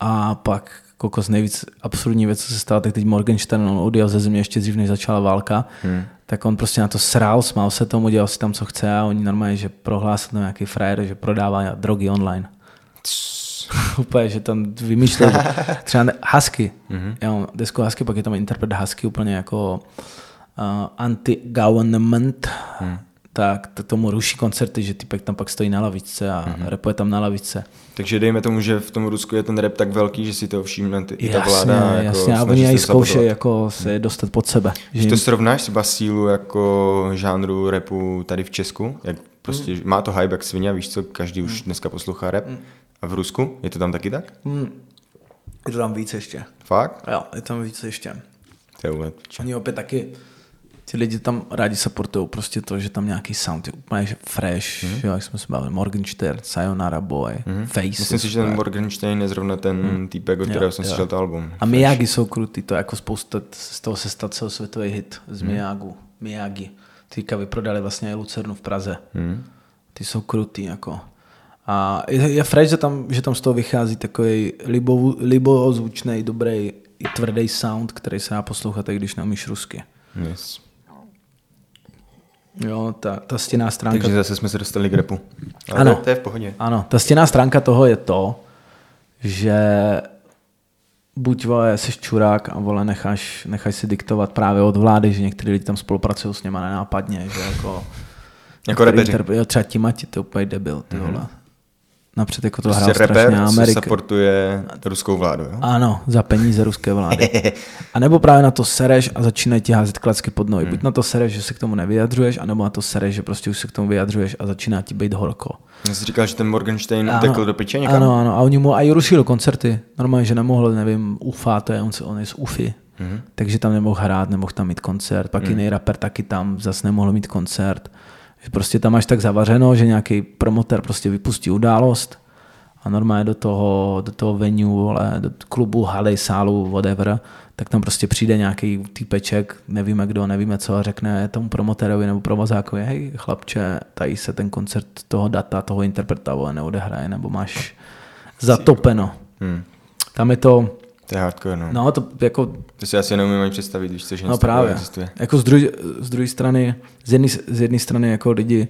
C: a pak kokos nejvíc absurdní věc, co se stalo, tak teď Morgenstern, on odjel ze země ještě dřív, než začala válka, hmm. tak on prostě na to srál, smál se tomu, dělal si tam, co chce a oni normálně, že prohlásil nějaký frajer, že prodává drogy online. *laughs* úplně, že tam vymýšlel *laughs* třeba Husky, mm-hmm. jo, desku Husky, pak je tam interpret Husky úplně jako uh, anti-government, mm. tak to tomu ruší koncerty, že typek tam pak stojí na lavičce a mm-hmm. repuje tam na lavičce.
B: Takže dejme tomu, že v tom Rusku je ten rap tak velký, že si to všimne ty, i ta
C: Jasně,
B: vláda. jako
C: jasně, a oni
B: se
C: i
B: sabotovat.
C: zkoušejí jako se dostat pod sebe. Že jim-
B: to srovnáš třeba sílu jako žánru repu tady v Česku, jak prostě
C: Mm.
B: má to hype jak svině, víš co, každý už dneska poslouchá rap. A v Rusku? Je to tam taky tak?
C: je to tam víc ještě.
B: Fakt?
C: Jo, je tam víc ještě.
B: To je.
C: Oni opět taky, ti lidi tam rádi supportují prostě to, že tam nějaký sound je úplně fresh,
B: Mhm.
C: mm-hmm. jo, jak jsme se bavili, Morgenstern, Sayonara Boy, mm-hmm. Face.
B: Myslím si, že ten Morgenstein je zrovna ten týpek, od kterého jsem slyšel to album.
C: A Miyagi jsou krutý, to je jako spousta, z toho se stal celosvětový hit z
B: Mhm.
C: Miyagu, Miyagi. Teďka vyprodali vlastně i Lucernu v Praze.
B: Hmm.
C: Ty jsou krutý, jako. A je, je fresh, že tam, že tam z toho vychází takový libo, libozvučný, dobrý i tvrdý sound, který se dá poslouchat, i když neumíš rusky.
B: Yes.
C: Jo, ta, ta stěná stránka.
B: Takže zase jsme se dostali k repu. Ale
C: Ano.
B: To, je v pohodě.
C: Ano, ta stěná stránka toho je to, že buď vole, jsi čurák a vole, necháš, necháš si diktovat právě od vlády, že někteří lidi tam spolupracují s něma nenápadně, že jako...
B: Jako
C: některý Jo, třeba Timati, to je úplně debil, ty vole. Napřed jako to
B: Prostě
C: hrál strašně
B: rapper se
C: Amerika.
B: supportuje ruskou vládu, jo?
C: Ano, za peníze ruské vlády. *laughs* A nebo právě na to sereš a začínají ti házet klacky pod nohy. Buď na to sereš, že se k tomu nevyjadřuješ, anebo na to sereš, že prostě už se k tomu vyjadřuješ a začíná ti být horko.
B: Já jsi říkal, že ten Morgenstein utekl do piče někam?
C: Ano, ano. A oni mu i rušili koncerty. Normálně, že nemohl, nevím, UFA, to je, on, se- on je z UFI. Mm-hmm. Takže tam nemohl hrát, nemohl tam mít koncert. Pak mm. jiný rapper taky tam zase nemohl mít koncert. Že prostě tam máš tak zavařeno, že nějaký promotor prostě vypustí událost a normálně do toho, do toho venue, vole, do klubu, haly, sálu, whatever, tak tam prostě přijde nějaký týpeček, nevíme kdo, nevíme co, a řekne tomu promotorovi nebo provozákovi, hej chlapče, tady se ten koncert toho data, toho interpreta vole, neodehraje, nebo máš zatopeno.
B: Hmm.
C: Tam je to,
B: To je hardcore, no.
C: no to jako
B: To si asi neumím ani představit, co, že
C: No právě.
B: existuje.
C: Jako z druhé z druhé strany, z jedné z jedné strany jako lidi,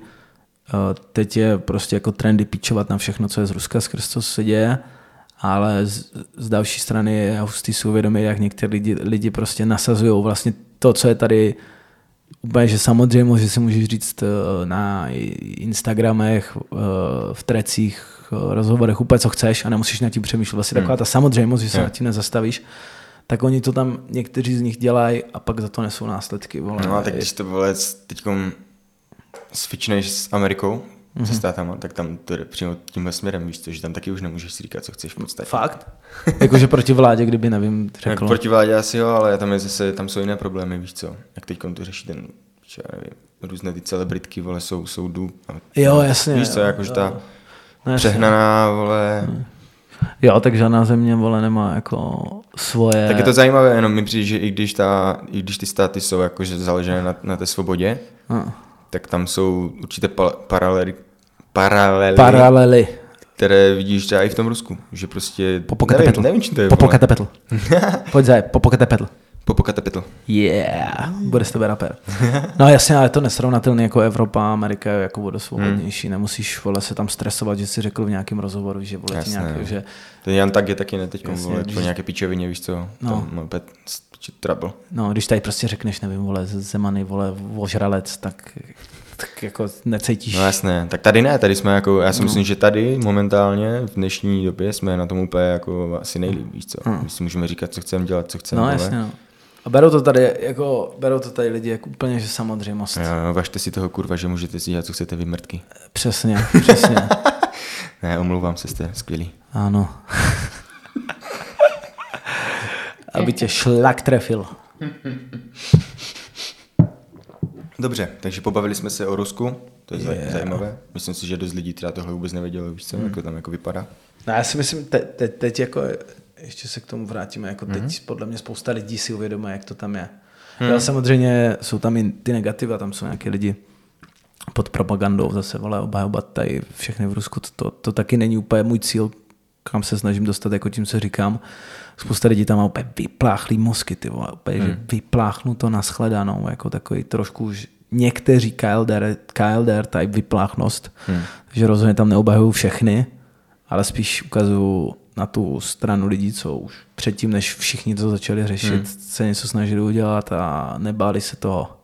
C: uh, teď je prostě jako trendy pičovat na všechno, co je z Ruska, skrz co se děje, ale z, z další strany je hustý si uvědomit, jak někteří lidi, lidi prostě nasazují vlastně to, co je tady úplně, že samozřejmě, že si můžeš říct eh, na Instagramech, eh, v trecích, eh, rozhovorech úplně co chceš a nemusíš nad tím přemýšlet. Vlastně taková ta samozřejmost, že se
B: Hmm.
C: nad tím nezastavíš, tak oni to tam, někteří z nich dělají a pak za to nesou následky. Vole.
B: No a tak když to vole teďkom svičneš s Amerikou, mm-hmm.
C: Mhm.
B: se státama, tak tam to jde přímo tímhle směrem, víš co, že tam taky už nemůžeš si říkat, co chceš v podstatě.
C: Fakt? Jakože proti vládě, kdyby, nevím,
B: Tak
C: řekl.
B: proti vládě asi jo, ale tam je zase, tam jsou jiné problémy, víš co, jak teď to řeší ten, já nevím, různé ty celebritky, vole, jsou soudů. A,
C: Jo, jasně.
B: Víš co, jakože
C: jo.
B: ta
C: Jasně.
B: přehnaná, vole,
C: Jo, tak žádná země, vole, nemá jako svoje...
B: tak je to zajímavé, jenom mi přijde, že i když, ta, i když ty státy jsou jakože založené na, na té svobodě,
C: No.
B: tak tam jsou určité pa, paralely, paralely,
C: Paralely.
B: které vidíš třeba i v tom Rusku, že prostě,
C: Popokatepetl.
B: nevím, nevím, čím to je.
C: Popokatepetl. *laughs* Pojď zaj, Popokatepetl.
B: Popokatepetl.
C: Yeah, bude z tebe rapper. *laughs* No jasně, ale je to nesrovnatelné jako Evropa, Amerika je jako vodosvobodnější. Nemůžeš vole, se tam stresovat, že jsi řekl v nějakém rozhovoru, že vole,
B: Jasné,
C: nějaký,
B: no.
C: že
B: Ten Jan tak je taky ne teď,
C: Jasně,
B: vole,
C: když-
B: po nějaké pičovině, víš co,
C: No.
B: no. tam opět trouble.
C: No, když tady prostě řekneš, nevím, vole, Zemany, vole, ožralec, tak, tak jako necítíš.
B: No jasné, tak tady ne, tady jsme jako, já si myslím, že tady momentálně v dnešní době jsme na tom úplně jako asi nejlíp, víš co, my si můžeme říkat, co chceme dělat, co chceme,
C: no jasně, no. A berou to tady, jako, berou to tady lidi jako úplně, že samozřejmost.
B: Jo, važte si toho kurva, že můžete si dělat, co chcete vy mrtky.
C: Přesně, přesně. *laughs*
B: Ne, omlouvám se, jste skvělí.
C: ano. *laughs* Aby tě šlak trefil.
B: Dobře, takže pobavili jsme se o Rusku, to je
C: Yeah.
B: zajímavé. Myslím si, že dost lidí třeba tohle vůbec nevědělo, víš co,
C: Hmm.
B: jak to tam jako vypadá.
C: No já si myslím, te, te, teď jako, ještě se k tomu vrátíme, jako teď
B: Mhm.
C: podle mě spousta lidí si uvědomuje, jak to tam je. Hmm. samozřejmě jsou tam i ty negativa, tam jsou nějaké lidi pod propagandou, zase vole obhajovat tady všechny v Rusku, to, to, to taky není úplně můj cíl, kam se snažím dostat, jako tím, co říkám. Spousta lidí tam má úplně vypláchlý mozky, ty vole, úplně, hmm. že vypláchnu to na shledanou, jako takový trošku už někteří KLDR, KLDR type vypláchnost, hmm. že rozhodně tam neobhajují všechny, ale spíš ukazuju na tu stranu lidí, co už předtím, než všichni to začali řešit, hmm. se něco snažili udělat a nebáli se toho.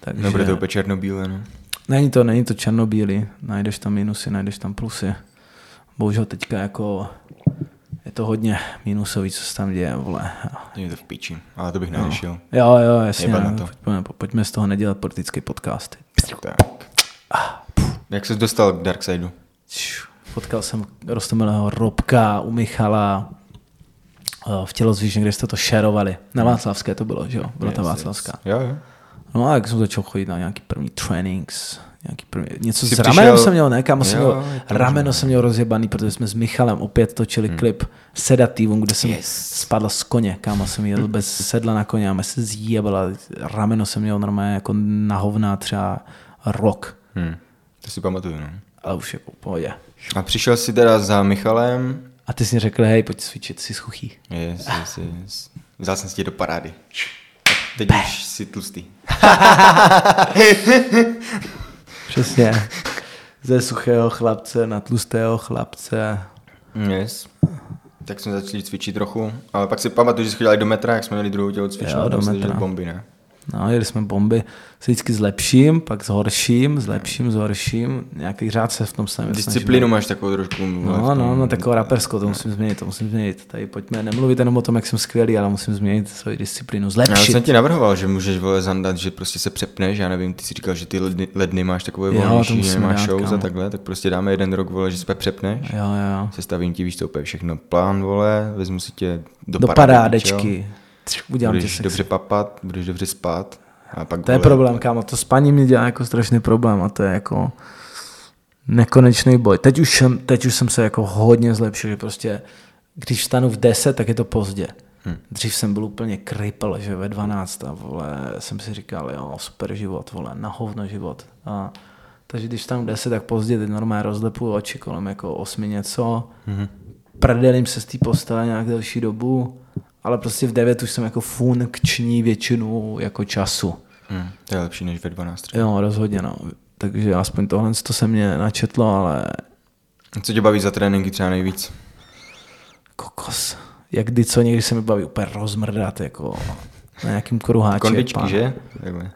C: Takže...
B: Nebude to úplně černobílé, no.
C: Není to, není to černobílý, najdeš tam minusy, najdeš tam plusy. Bohužel teďka jako je to hodně minusový, co se tam děje, vole.
B: Je to v píči, ale to bych neřešil. No.
C: Jo, jo, jasně. Na to. Pojďme, pojďme z toho nedělat politický podcast.
B: Tak. Jak jsi dostal k Darksideu?
C: Potkal jsem rostomilého Robka u Michala eh, v tělozvížně, kde jste to šerovali. Na Václavské to bylo, že jo? Byla ta Václavská.
B: Jo, jo.
C: No a jak jsem začal chodit na nějaký první trainings, nějaký první, něco Jsi s ramenem přišel... jsem měl, ne, kámo jsem měl, rameno jsem měl rozjebaný, protože jsme s Michalem opět točili hmm. klip Sedativum, kde jsem yes. spadl z koně, kámo jsem jel *laughs* bez sedla na koně a mě se zjebala, rameno jsem měl normálně jako na hovna třeba rok.
B: Hmm. To si pamatuju, no.
C: Ale už jako pohodě.
B: A přišel jsi teda za Michalem.
C: A ty jsi mi řekl, hej, pojď cvičit, jsi schuchý.
B: Yes, yes, yes. Vzal jsem si tě do parády. Teď už jsi tlustý. *laughs*
C: Přesně. Ze suchého chlapce na tlustého chlapce.
B: Yes. Tak jsme začali cvičit trochu, ale pak si pamatuju, že jsme chodili do metra, jak jsme měli druhou tělo cvičit. Jo, do metra. bomby, ne?
C: No, jeli jsme bomby se vždycky zlepším, pak zhorším, zlepším, zhorším. Nějaký řád se v tom snažím.
B: Disciplínu máš takovou trošku.
C: No, no, no, takovou raperskou, to musím změnit, to musím změnit. Tady pojďme nemluvit jenom o tom, jak jsem skvělý, ale musím změnit svoji disciplínu, zlepšit.
B: Já jsem ti navrhoval, že můžeš vole zandat, že prostě se přepneš, já nevím, ty si říkal, že ty ledny, ledny máš takové volnější, že nemáš show za takhle, tak prostě dáme jeden rok, vole, že se přepneš.
C: Jo, jo.
B: Sestavím ti, víš to úplně všechno plán, vole, vezmu si tě do,
C: do parádečky.
B: Udělám budeš dobře papat, budeš dobře spát.
C: A pak to je problém, kámo, to spaní mě dělá jako strašný problém a to je jako nekonečný boj. Teď už, jsem, teď už jsem se jako hodně zlepšil, že prostě když vstanu v 10, tak je to pozdě. Hmm. Dřív jsem byl úplně kripl, že ve 12 a vole, jsem si říkal, jo, super život, vole, na hovno život. A, takže když tam 10, tak pozdě teď normálně rozlepu oči kolem jako 8 něco, hmm. prdelím se z té postele nějak delší dobu, ale prostě v 9 už jsem jako funkční většinu jako času.
B: Hmm, to je lepší než ve 12.
C: Třeba. Jo, rozhodně no. Takže aspoň tohle to se mě načetlo, ale...
B: Co tě baví za tréninky třeba nejvíc?
C: Kokos. Jak kdy co, někdy se mi baví úplně rozmrdat, jako na nějakým kruháči.
B: Kondičky, že?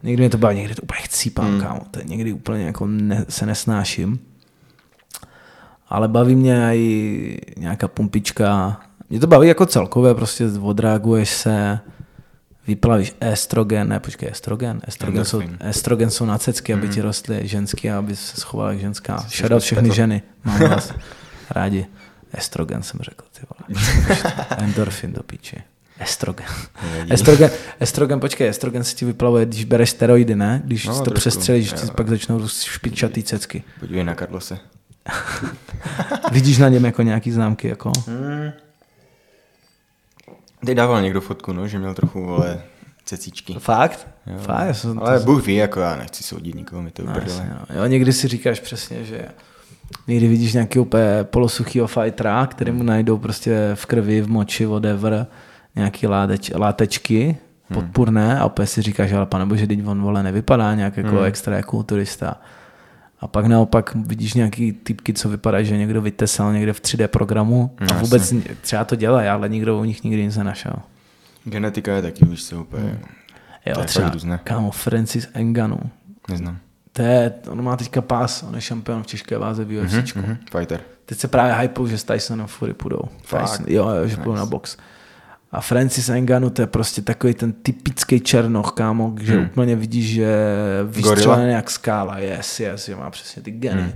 C: Někdy mě to baví, někdy to úplně chcípám, hmm. kámo. To někdy úplně jako ne, se nesnáším. Ale baví mě i nějaká pumpička, mě to baví jako celkově, prostě odreaguješ se, vyplavíš estrogen, ne, počkej, estrogen, estrogen, jsou, estrogen jsou na cecky, aby mm. ti rostly ženský, aby se schovala jak ženská. Shoutout všechny to. ženy, mám *laughs* vás rádi. Estrogen jsem řekl, ty vole. *laughs* Endorfin do píči. Estrogen. estrogen. Estrogen, počkej, estrogen se ti vyplavuje, když bereš steroidy, ne? Když no, to trošku, přestřelíš, ti pak začnou růst špičatý cecky.
B: Podívej na Karlose.
C: Vidíš na něm jako nějaký známky, jako?
B: Mm. Teď dával někdo fotku, no, že měl trochu, vole, cecíčky.
C: Fakt?
B: Jo.
C: Fakt?
B: Jsem Ale to... Bůh ví, jako já nechci soudit nikoho, mi to no, jasně,
C: no. Jo, někdy si říkáš přesně, že někdy vidíš nějaký úplně polosuchýho fightera, který mu najdou prostě v krvi, v moči, whatever, nějaký láteč, látečky hmm. podpůrné a opět si říkáš, ale pane bože, teď on vole nevypadá nějak jako hmm. extra jako kulturista. A pak naopak vidíš nějaký typky, co vypadá, že někdo vytesal někde v 3D programu a vůbec Jasně. třeba to dělají, ale nikdo u nich nikdy nic nenašel.
B: Genetika je taky, víš co, úplně. Hmm.
C: Jo, to třeba, různé. kámo, Francis Enganu.
B: Neznám.
C: To je, on má teďka pás, on je šampion v těžké váze v UFC. Mm-hmm,
B: mhm, fighter.
C: Teď se právě hypou, že s Tysonem Fury půjdou. Tyson, jo, jo, že nice. půjdou na box. A Francis Enganu, to je prostě takový ten typický černoch, kámo, že hmm. úplně vidíš, že vystřelený jak skála, yes, yes, že má přesně ty geny. Hmm.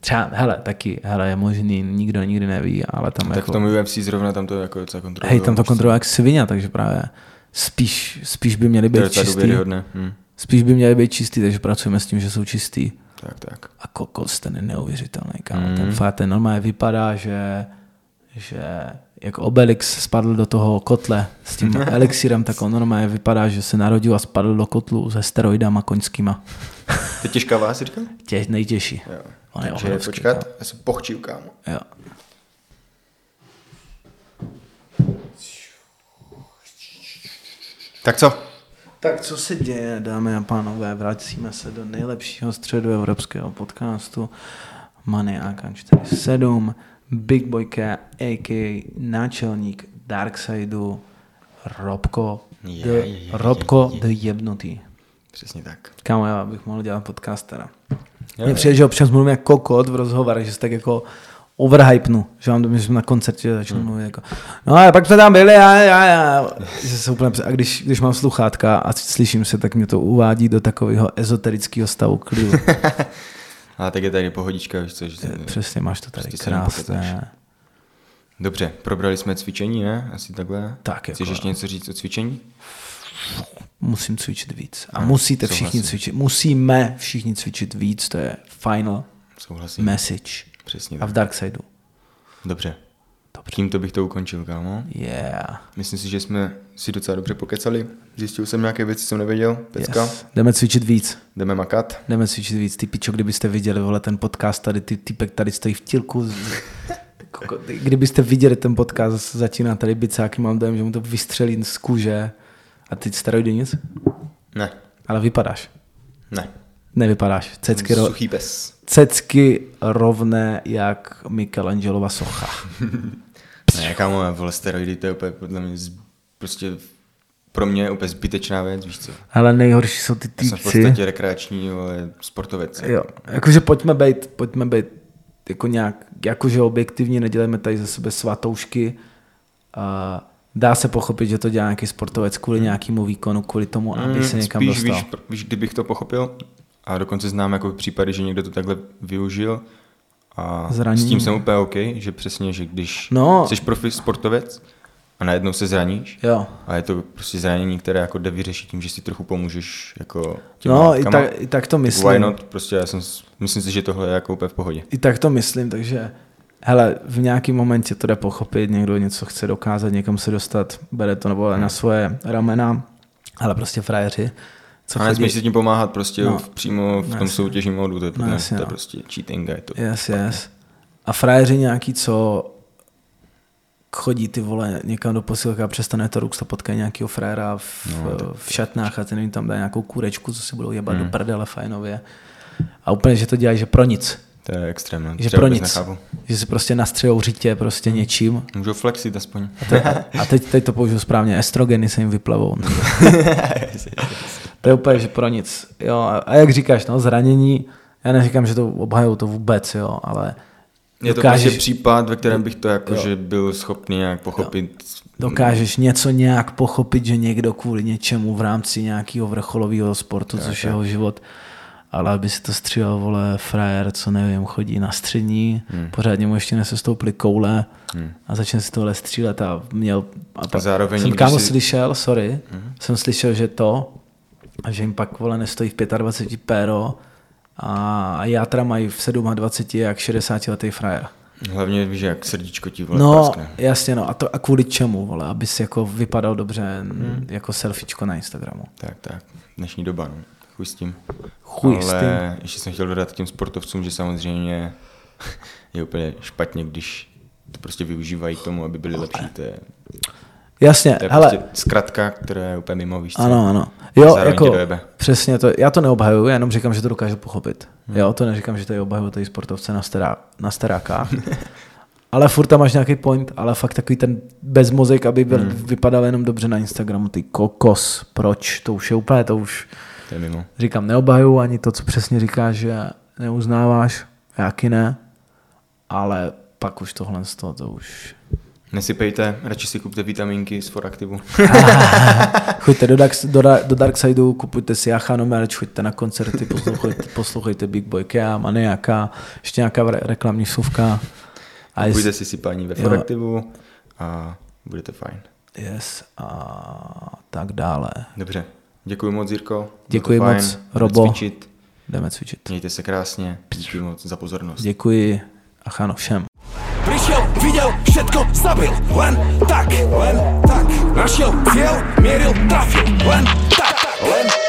C: Třeba, hele, taky, hele, je možný, nikdo nikdy neví, ale tam
B: tak
C: jako...
B: v tom UFC zrovna tam to jako docela kontroluje.
C: Hej, tam to kontroluje jak svině, takže právě spíš, spíš by měli být to čistý. Hmm. Spíš by měli být čistý, takže pracujeme s tím, že jsou čistý.
B: Tak, tak.
C: A kokos, ten je neuvěřitelný, kámo. Hmm. Ten fakt, ten normálně vypadá, že, že jak Obelix spadl do toho kotle s tím *laughs* elixírem, tak on normálně vypadá, že se narodil a spadl do kotlu se steroidama koňskýma. *laughs*
B: To je těžká vás, říkal?
C: Tě, nejtěžší. Jo.
B: On je Takže obrovský, počkat, kámo. já se pochčím, kámo.
C: Jo.
B: Tak co?
C: Tak co se děje, dámy a pánové, vracíme se do nejlepšího středu evropského podcastu Maniaka 47. Big Boyka, a.k.a. náčelník Darksideu, Robko,
B: Je,
C: the,
B: je, je,
C: Robko
B: je, je.
C: the jebnutý.
B: Přesně tak.
C: Kámo, já bych mohl dělat podcast teda.
B: Jo,
C: Mně přijde, že občas mluvím jako kokot v rozhovorech, že se tak jako overhypnu, že mám že jsem na koncertě začnu
B: Hmm.
C: mluvit jako, no a pak jsme tam byli a, a, a, že se úplně, a když, když mám sluchátka a slyším se, tak mě to uvádí do takového ezoterického stavu klidu. *laughs*
B: Ale tak je tady pohodička, víš co, že se,
C: Přesně, máš to tady
B: Prostě
C: krásné.
B: Dobře, probrali jsme cvičení, ne? Asi takhle.
C: Tak
B: Chceš
C: jako-
B: ještě něco říct o cvičení?
C: Musím cvičit víc. A
B: No,
C: musíte všichni
B: souhlasím.
C: cvičit. Musíme všichni cvičit víc, to je final
B: Souhlasím.
C: message.
B: Přesně
C: A
B: tak.
C: v Darksideu.
B: Dobře.
C: Dobře.
B: Tímto bych to ukončil, kámo.
C: Yeah.
B: Myslím si, že jsme si docela dobře pokecali. Zjistil jsem nějaké věci, co jsem nevěděl. Pecka.
C: Yes. Jdeme cvičit víc.
B: Jdeme makat.
C: Jdeme cvičit víc. Ty pičo, kdybyste viděli, vole, ten podcast tady, ty typek tady stojí v *laughs* Koko- Kdybyste viděli ten podcast, začíná tady bicáky, mám dojem, že mu to vystřelí z kůže. A ty steroidy nic?
B: Ne.
C: Ale vypadáš.
B: Ne.
C: Nevypadáš. Cecky, ro-
B: Suchý pes.
C: cecky rovné jak Michelangelova socha. *laughs*
B: Ne, kámo, vole, steroidy, to je úplně podle mě z, prostě pro mě je úplně zbytečná věc, víš co.
C: Ale nejhorší jsou ty
B: Já jsem v
C: týpci.
B: podstatě rekreační vole, sportovec.
C: Jo, jakože pojďme být, pojďme být jako nějak, jakože objektivně nedělejme tady ze sebe svatoušky. A dá se pochopit, že to dělá nějaký sportovec kvůli nějakému výkonu, kvůli tomu, aby se někam
B: spíš,
C: dostal.
B: víš, víš, kdybych to pochopil, a dokonce znám jako případy, že někdo to takhle využil a
C: Zranění.
B: s tím jsem úplně OK, že přesně, že když
C: No.
B: jsi profi sportovec a najednou se zraníš,
C: Jo.
B: a je to prostě zranění, které jako jde vyřešit tím, že si trochu pomůžeš jako
C: No, i tak, i tak to
B: Why
C: myslím.
B: not? Prostě já jsem, myslím si, že tohle je jako úplně v pohodě.
C: I tak to myslím, takže hele, v nějakém momentě to jde pochopit, někdo něco chce dokázat, někam se dostat, bere to nebo na svoje ramena, ale prostě frajeři, co
B: A nesmíš si tím pomáhat prostě
C: No.
B: no, v, přímo v tom
C: jasně.
B: soutěžním modu, to je,
C: No,
B: no,
C: jasně,
B: to je
C: no.
B: prostě cheating a je to
C: Yes, yes. A frajeři nějaký, co chodí ty vole někam do posilky a přestane to ruk, potkají nějakého frajera v, no, v šatnách a ten jim tam dá nějakou kůrečku, co si budou jebat hmm. do prdele fajnově. A úplně, že to dělají, že pro nic.
B: To je extrém, no.
C: Že pro nic.
B: Nechápu.
C: Že si prostě nastřejou řitě prostě něčím.
B: Můžou flexit aspoň.
C: A, te, a teď, teď to použiju správně, estrogeny se jim vyplavou. *laughs* *laughs* to je úplně, že pro nic. Jo, a, a jak říkáš, no, zranění, já neříkám, že to obhajou to vůbec, jo, ale
B: Je to
C: dokážeš-
B: prostě případ, ve kterém bych to jako,
C: Jo.
B: že byl schopný nějak pochopit.
C: dokážeš něco nějak pochopit, že někdo kvůli něčemu v rámci nějakého vrcholového sportu, což je jeho život, ale aby si to střílel, vole, frajer, co nevím, chodí na střední, hmm. pořádně mu ještě nesestoupily koule hmm. a začne si tohle střílet a měl... A pak
B: zároveň,
C: jsem kámo
B: si-
C: slyšel, sorry, hmm. jsem slyšel, že to, že jim pak, vole, nestojí v 25 péro a játra mají v 27 jak 60 letý frajer.
B: Hlavně víš, jak srdíčko ti vole
C: No,
B: praskne.
C: jasně, no. A, to, a kvůli čemu, vole? Aby si jako vypadal dobře hmm. jako selfiečko na Instagramu.
B: Tak, tak. Dnešní doba, no. Chuj s tím.
C: Chuj s
B: Ale
C: tím.
B: ještě jsem chtěl dodat těm sportovcům, že samozřejmě *laughs* je úplně špatně, když to prostě využívají k tomu, aby byli lepší. To je,
C: Jasně,
B: to je
C: hele,
B: prostě zkratka, která je úplně mimo, víš co?
C: ano, ano. Jo, jako, přesně to, já to neobhajuju, já jenom říkám, že to dokážu pochopit. Hmm. Jo, to neříkám, že tady obhajuju tady sportovce na, stará, na starákách. *laughs* ale furt tam máš nějaký point, ale fakt takový ten bezmozek, aby byl, hmm. vypadal jenom dobře na Instagramu, ty kokos, proč, to už je úplně, to už,
B: To je mimo.
C: říkám, neobhajuju ani to, co přesně říkáš, že neuznáváš, jaký ne, ale pak už tohle z toho, to už...
B: Nesypejte, radši si kupte vitamínky z Foraktivu. *laughs*
C: Choďte do, Dark, do, do Darksideu, kupujte si Achano merch, choďte na koncerty, poslouchejte, *laughs* poslouchejte Big Boy Kea, Maniaka, ještě nějaká re- reklamní suvka. A
B: Kupujte
C: jest,
B: si sypání ve. Foraktivu a budete fajn.
C: yes, a tak dále.
B: Dobře. Děkuji moc, Jirko.
C: Děkuji
B: fajn.
C: moc,
B: Jdeme
C: Robo.
B: Cvičit.
C: Jdeme cvičit.
B: Mějte se krásně. Díky moc za pozornost.
C: Děkuji Achano všem.
A: Prišiel, videl, všetko zabil Len tak, len tak Našiel cieľ, mieril, trafil Len tak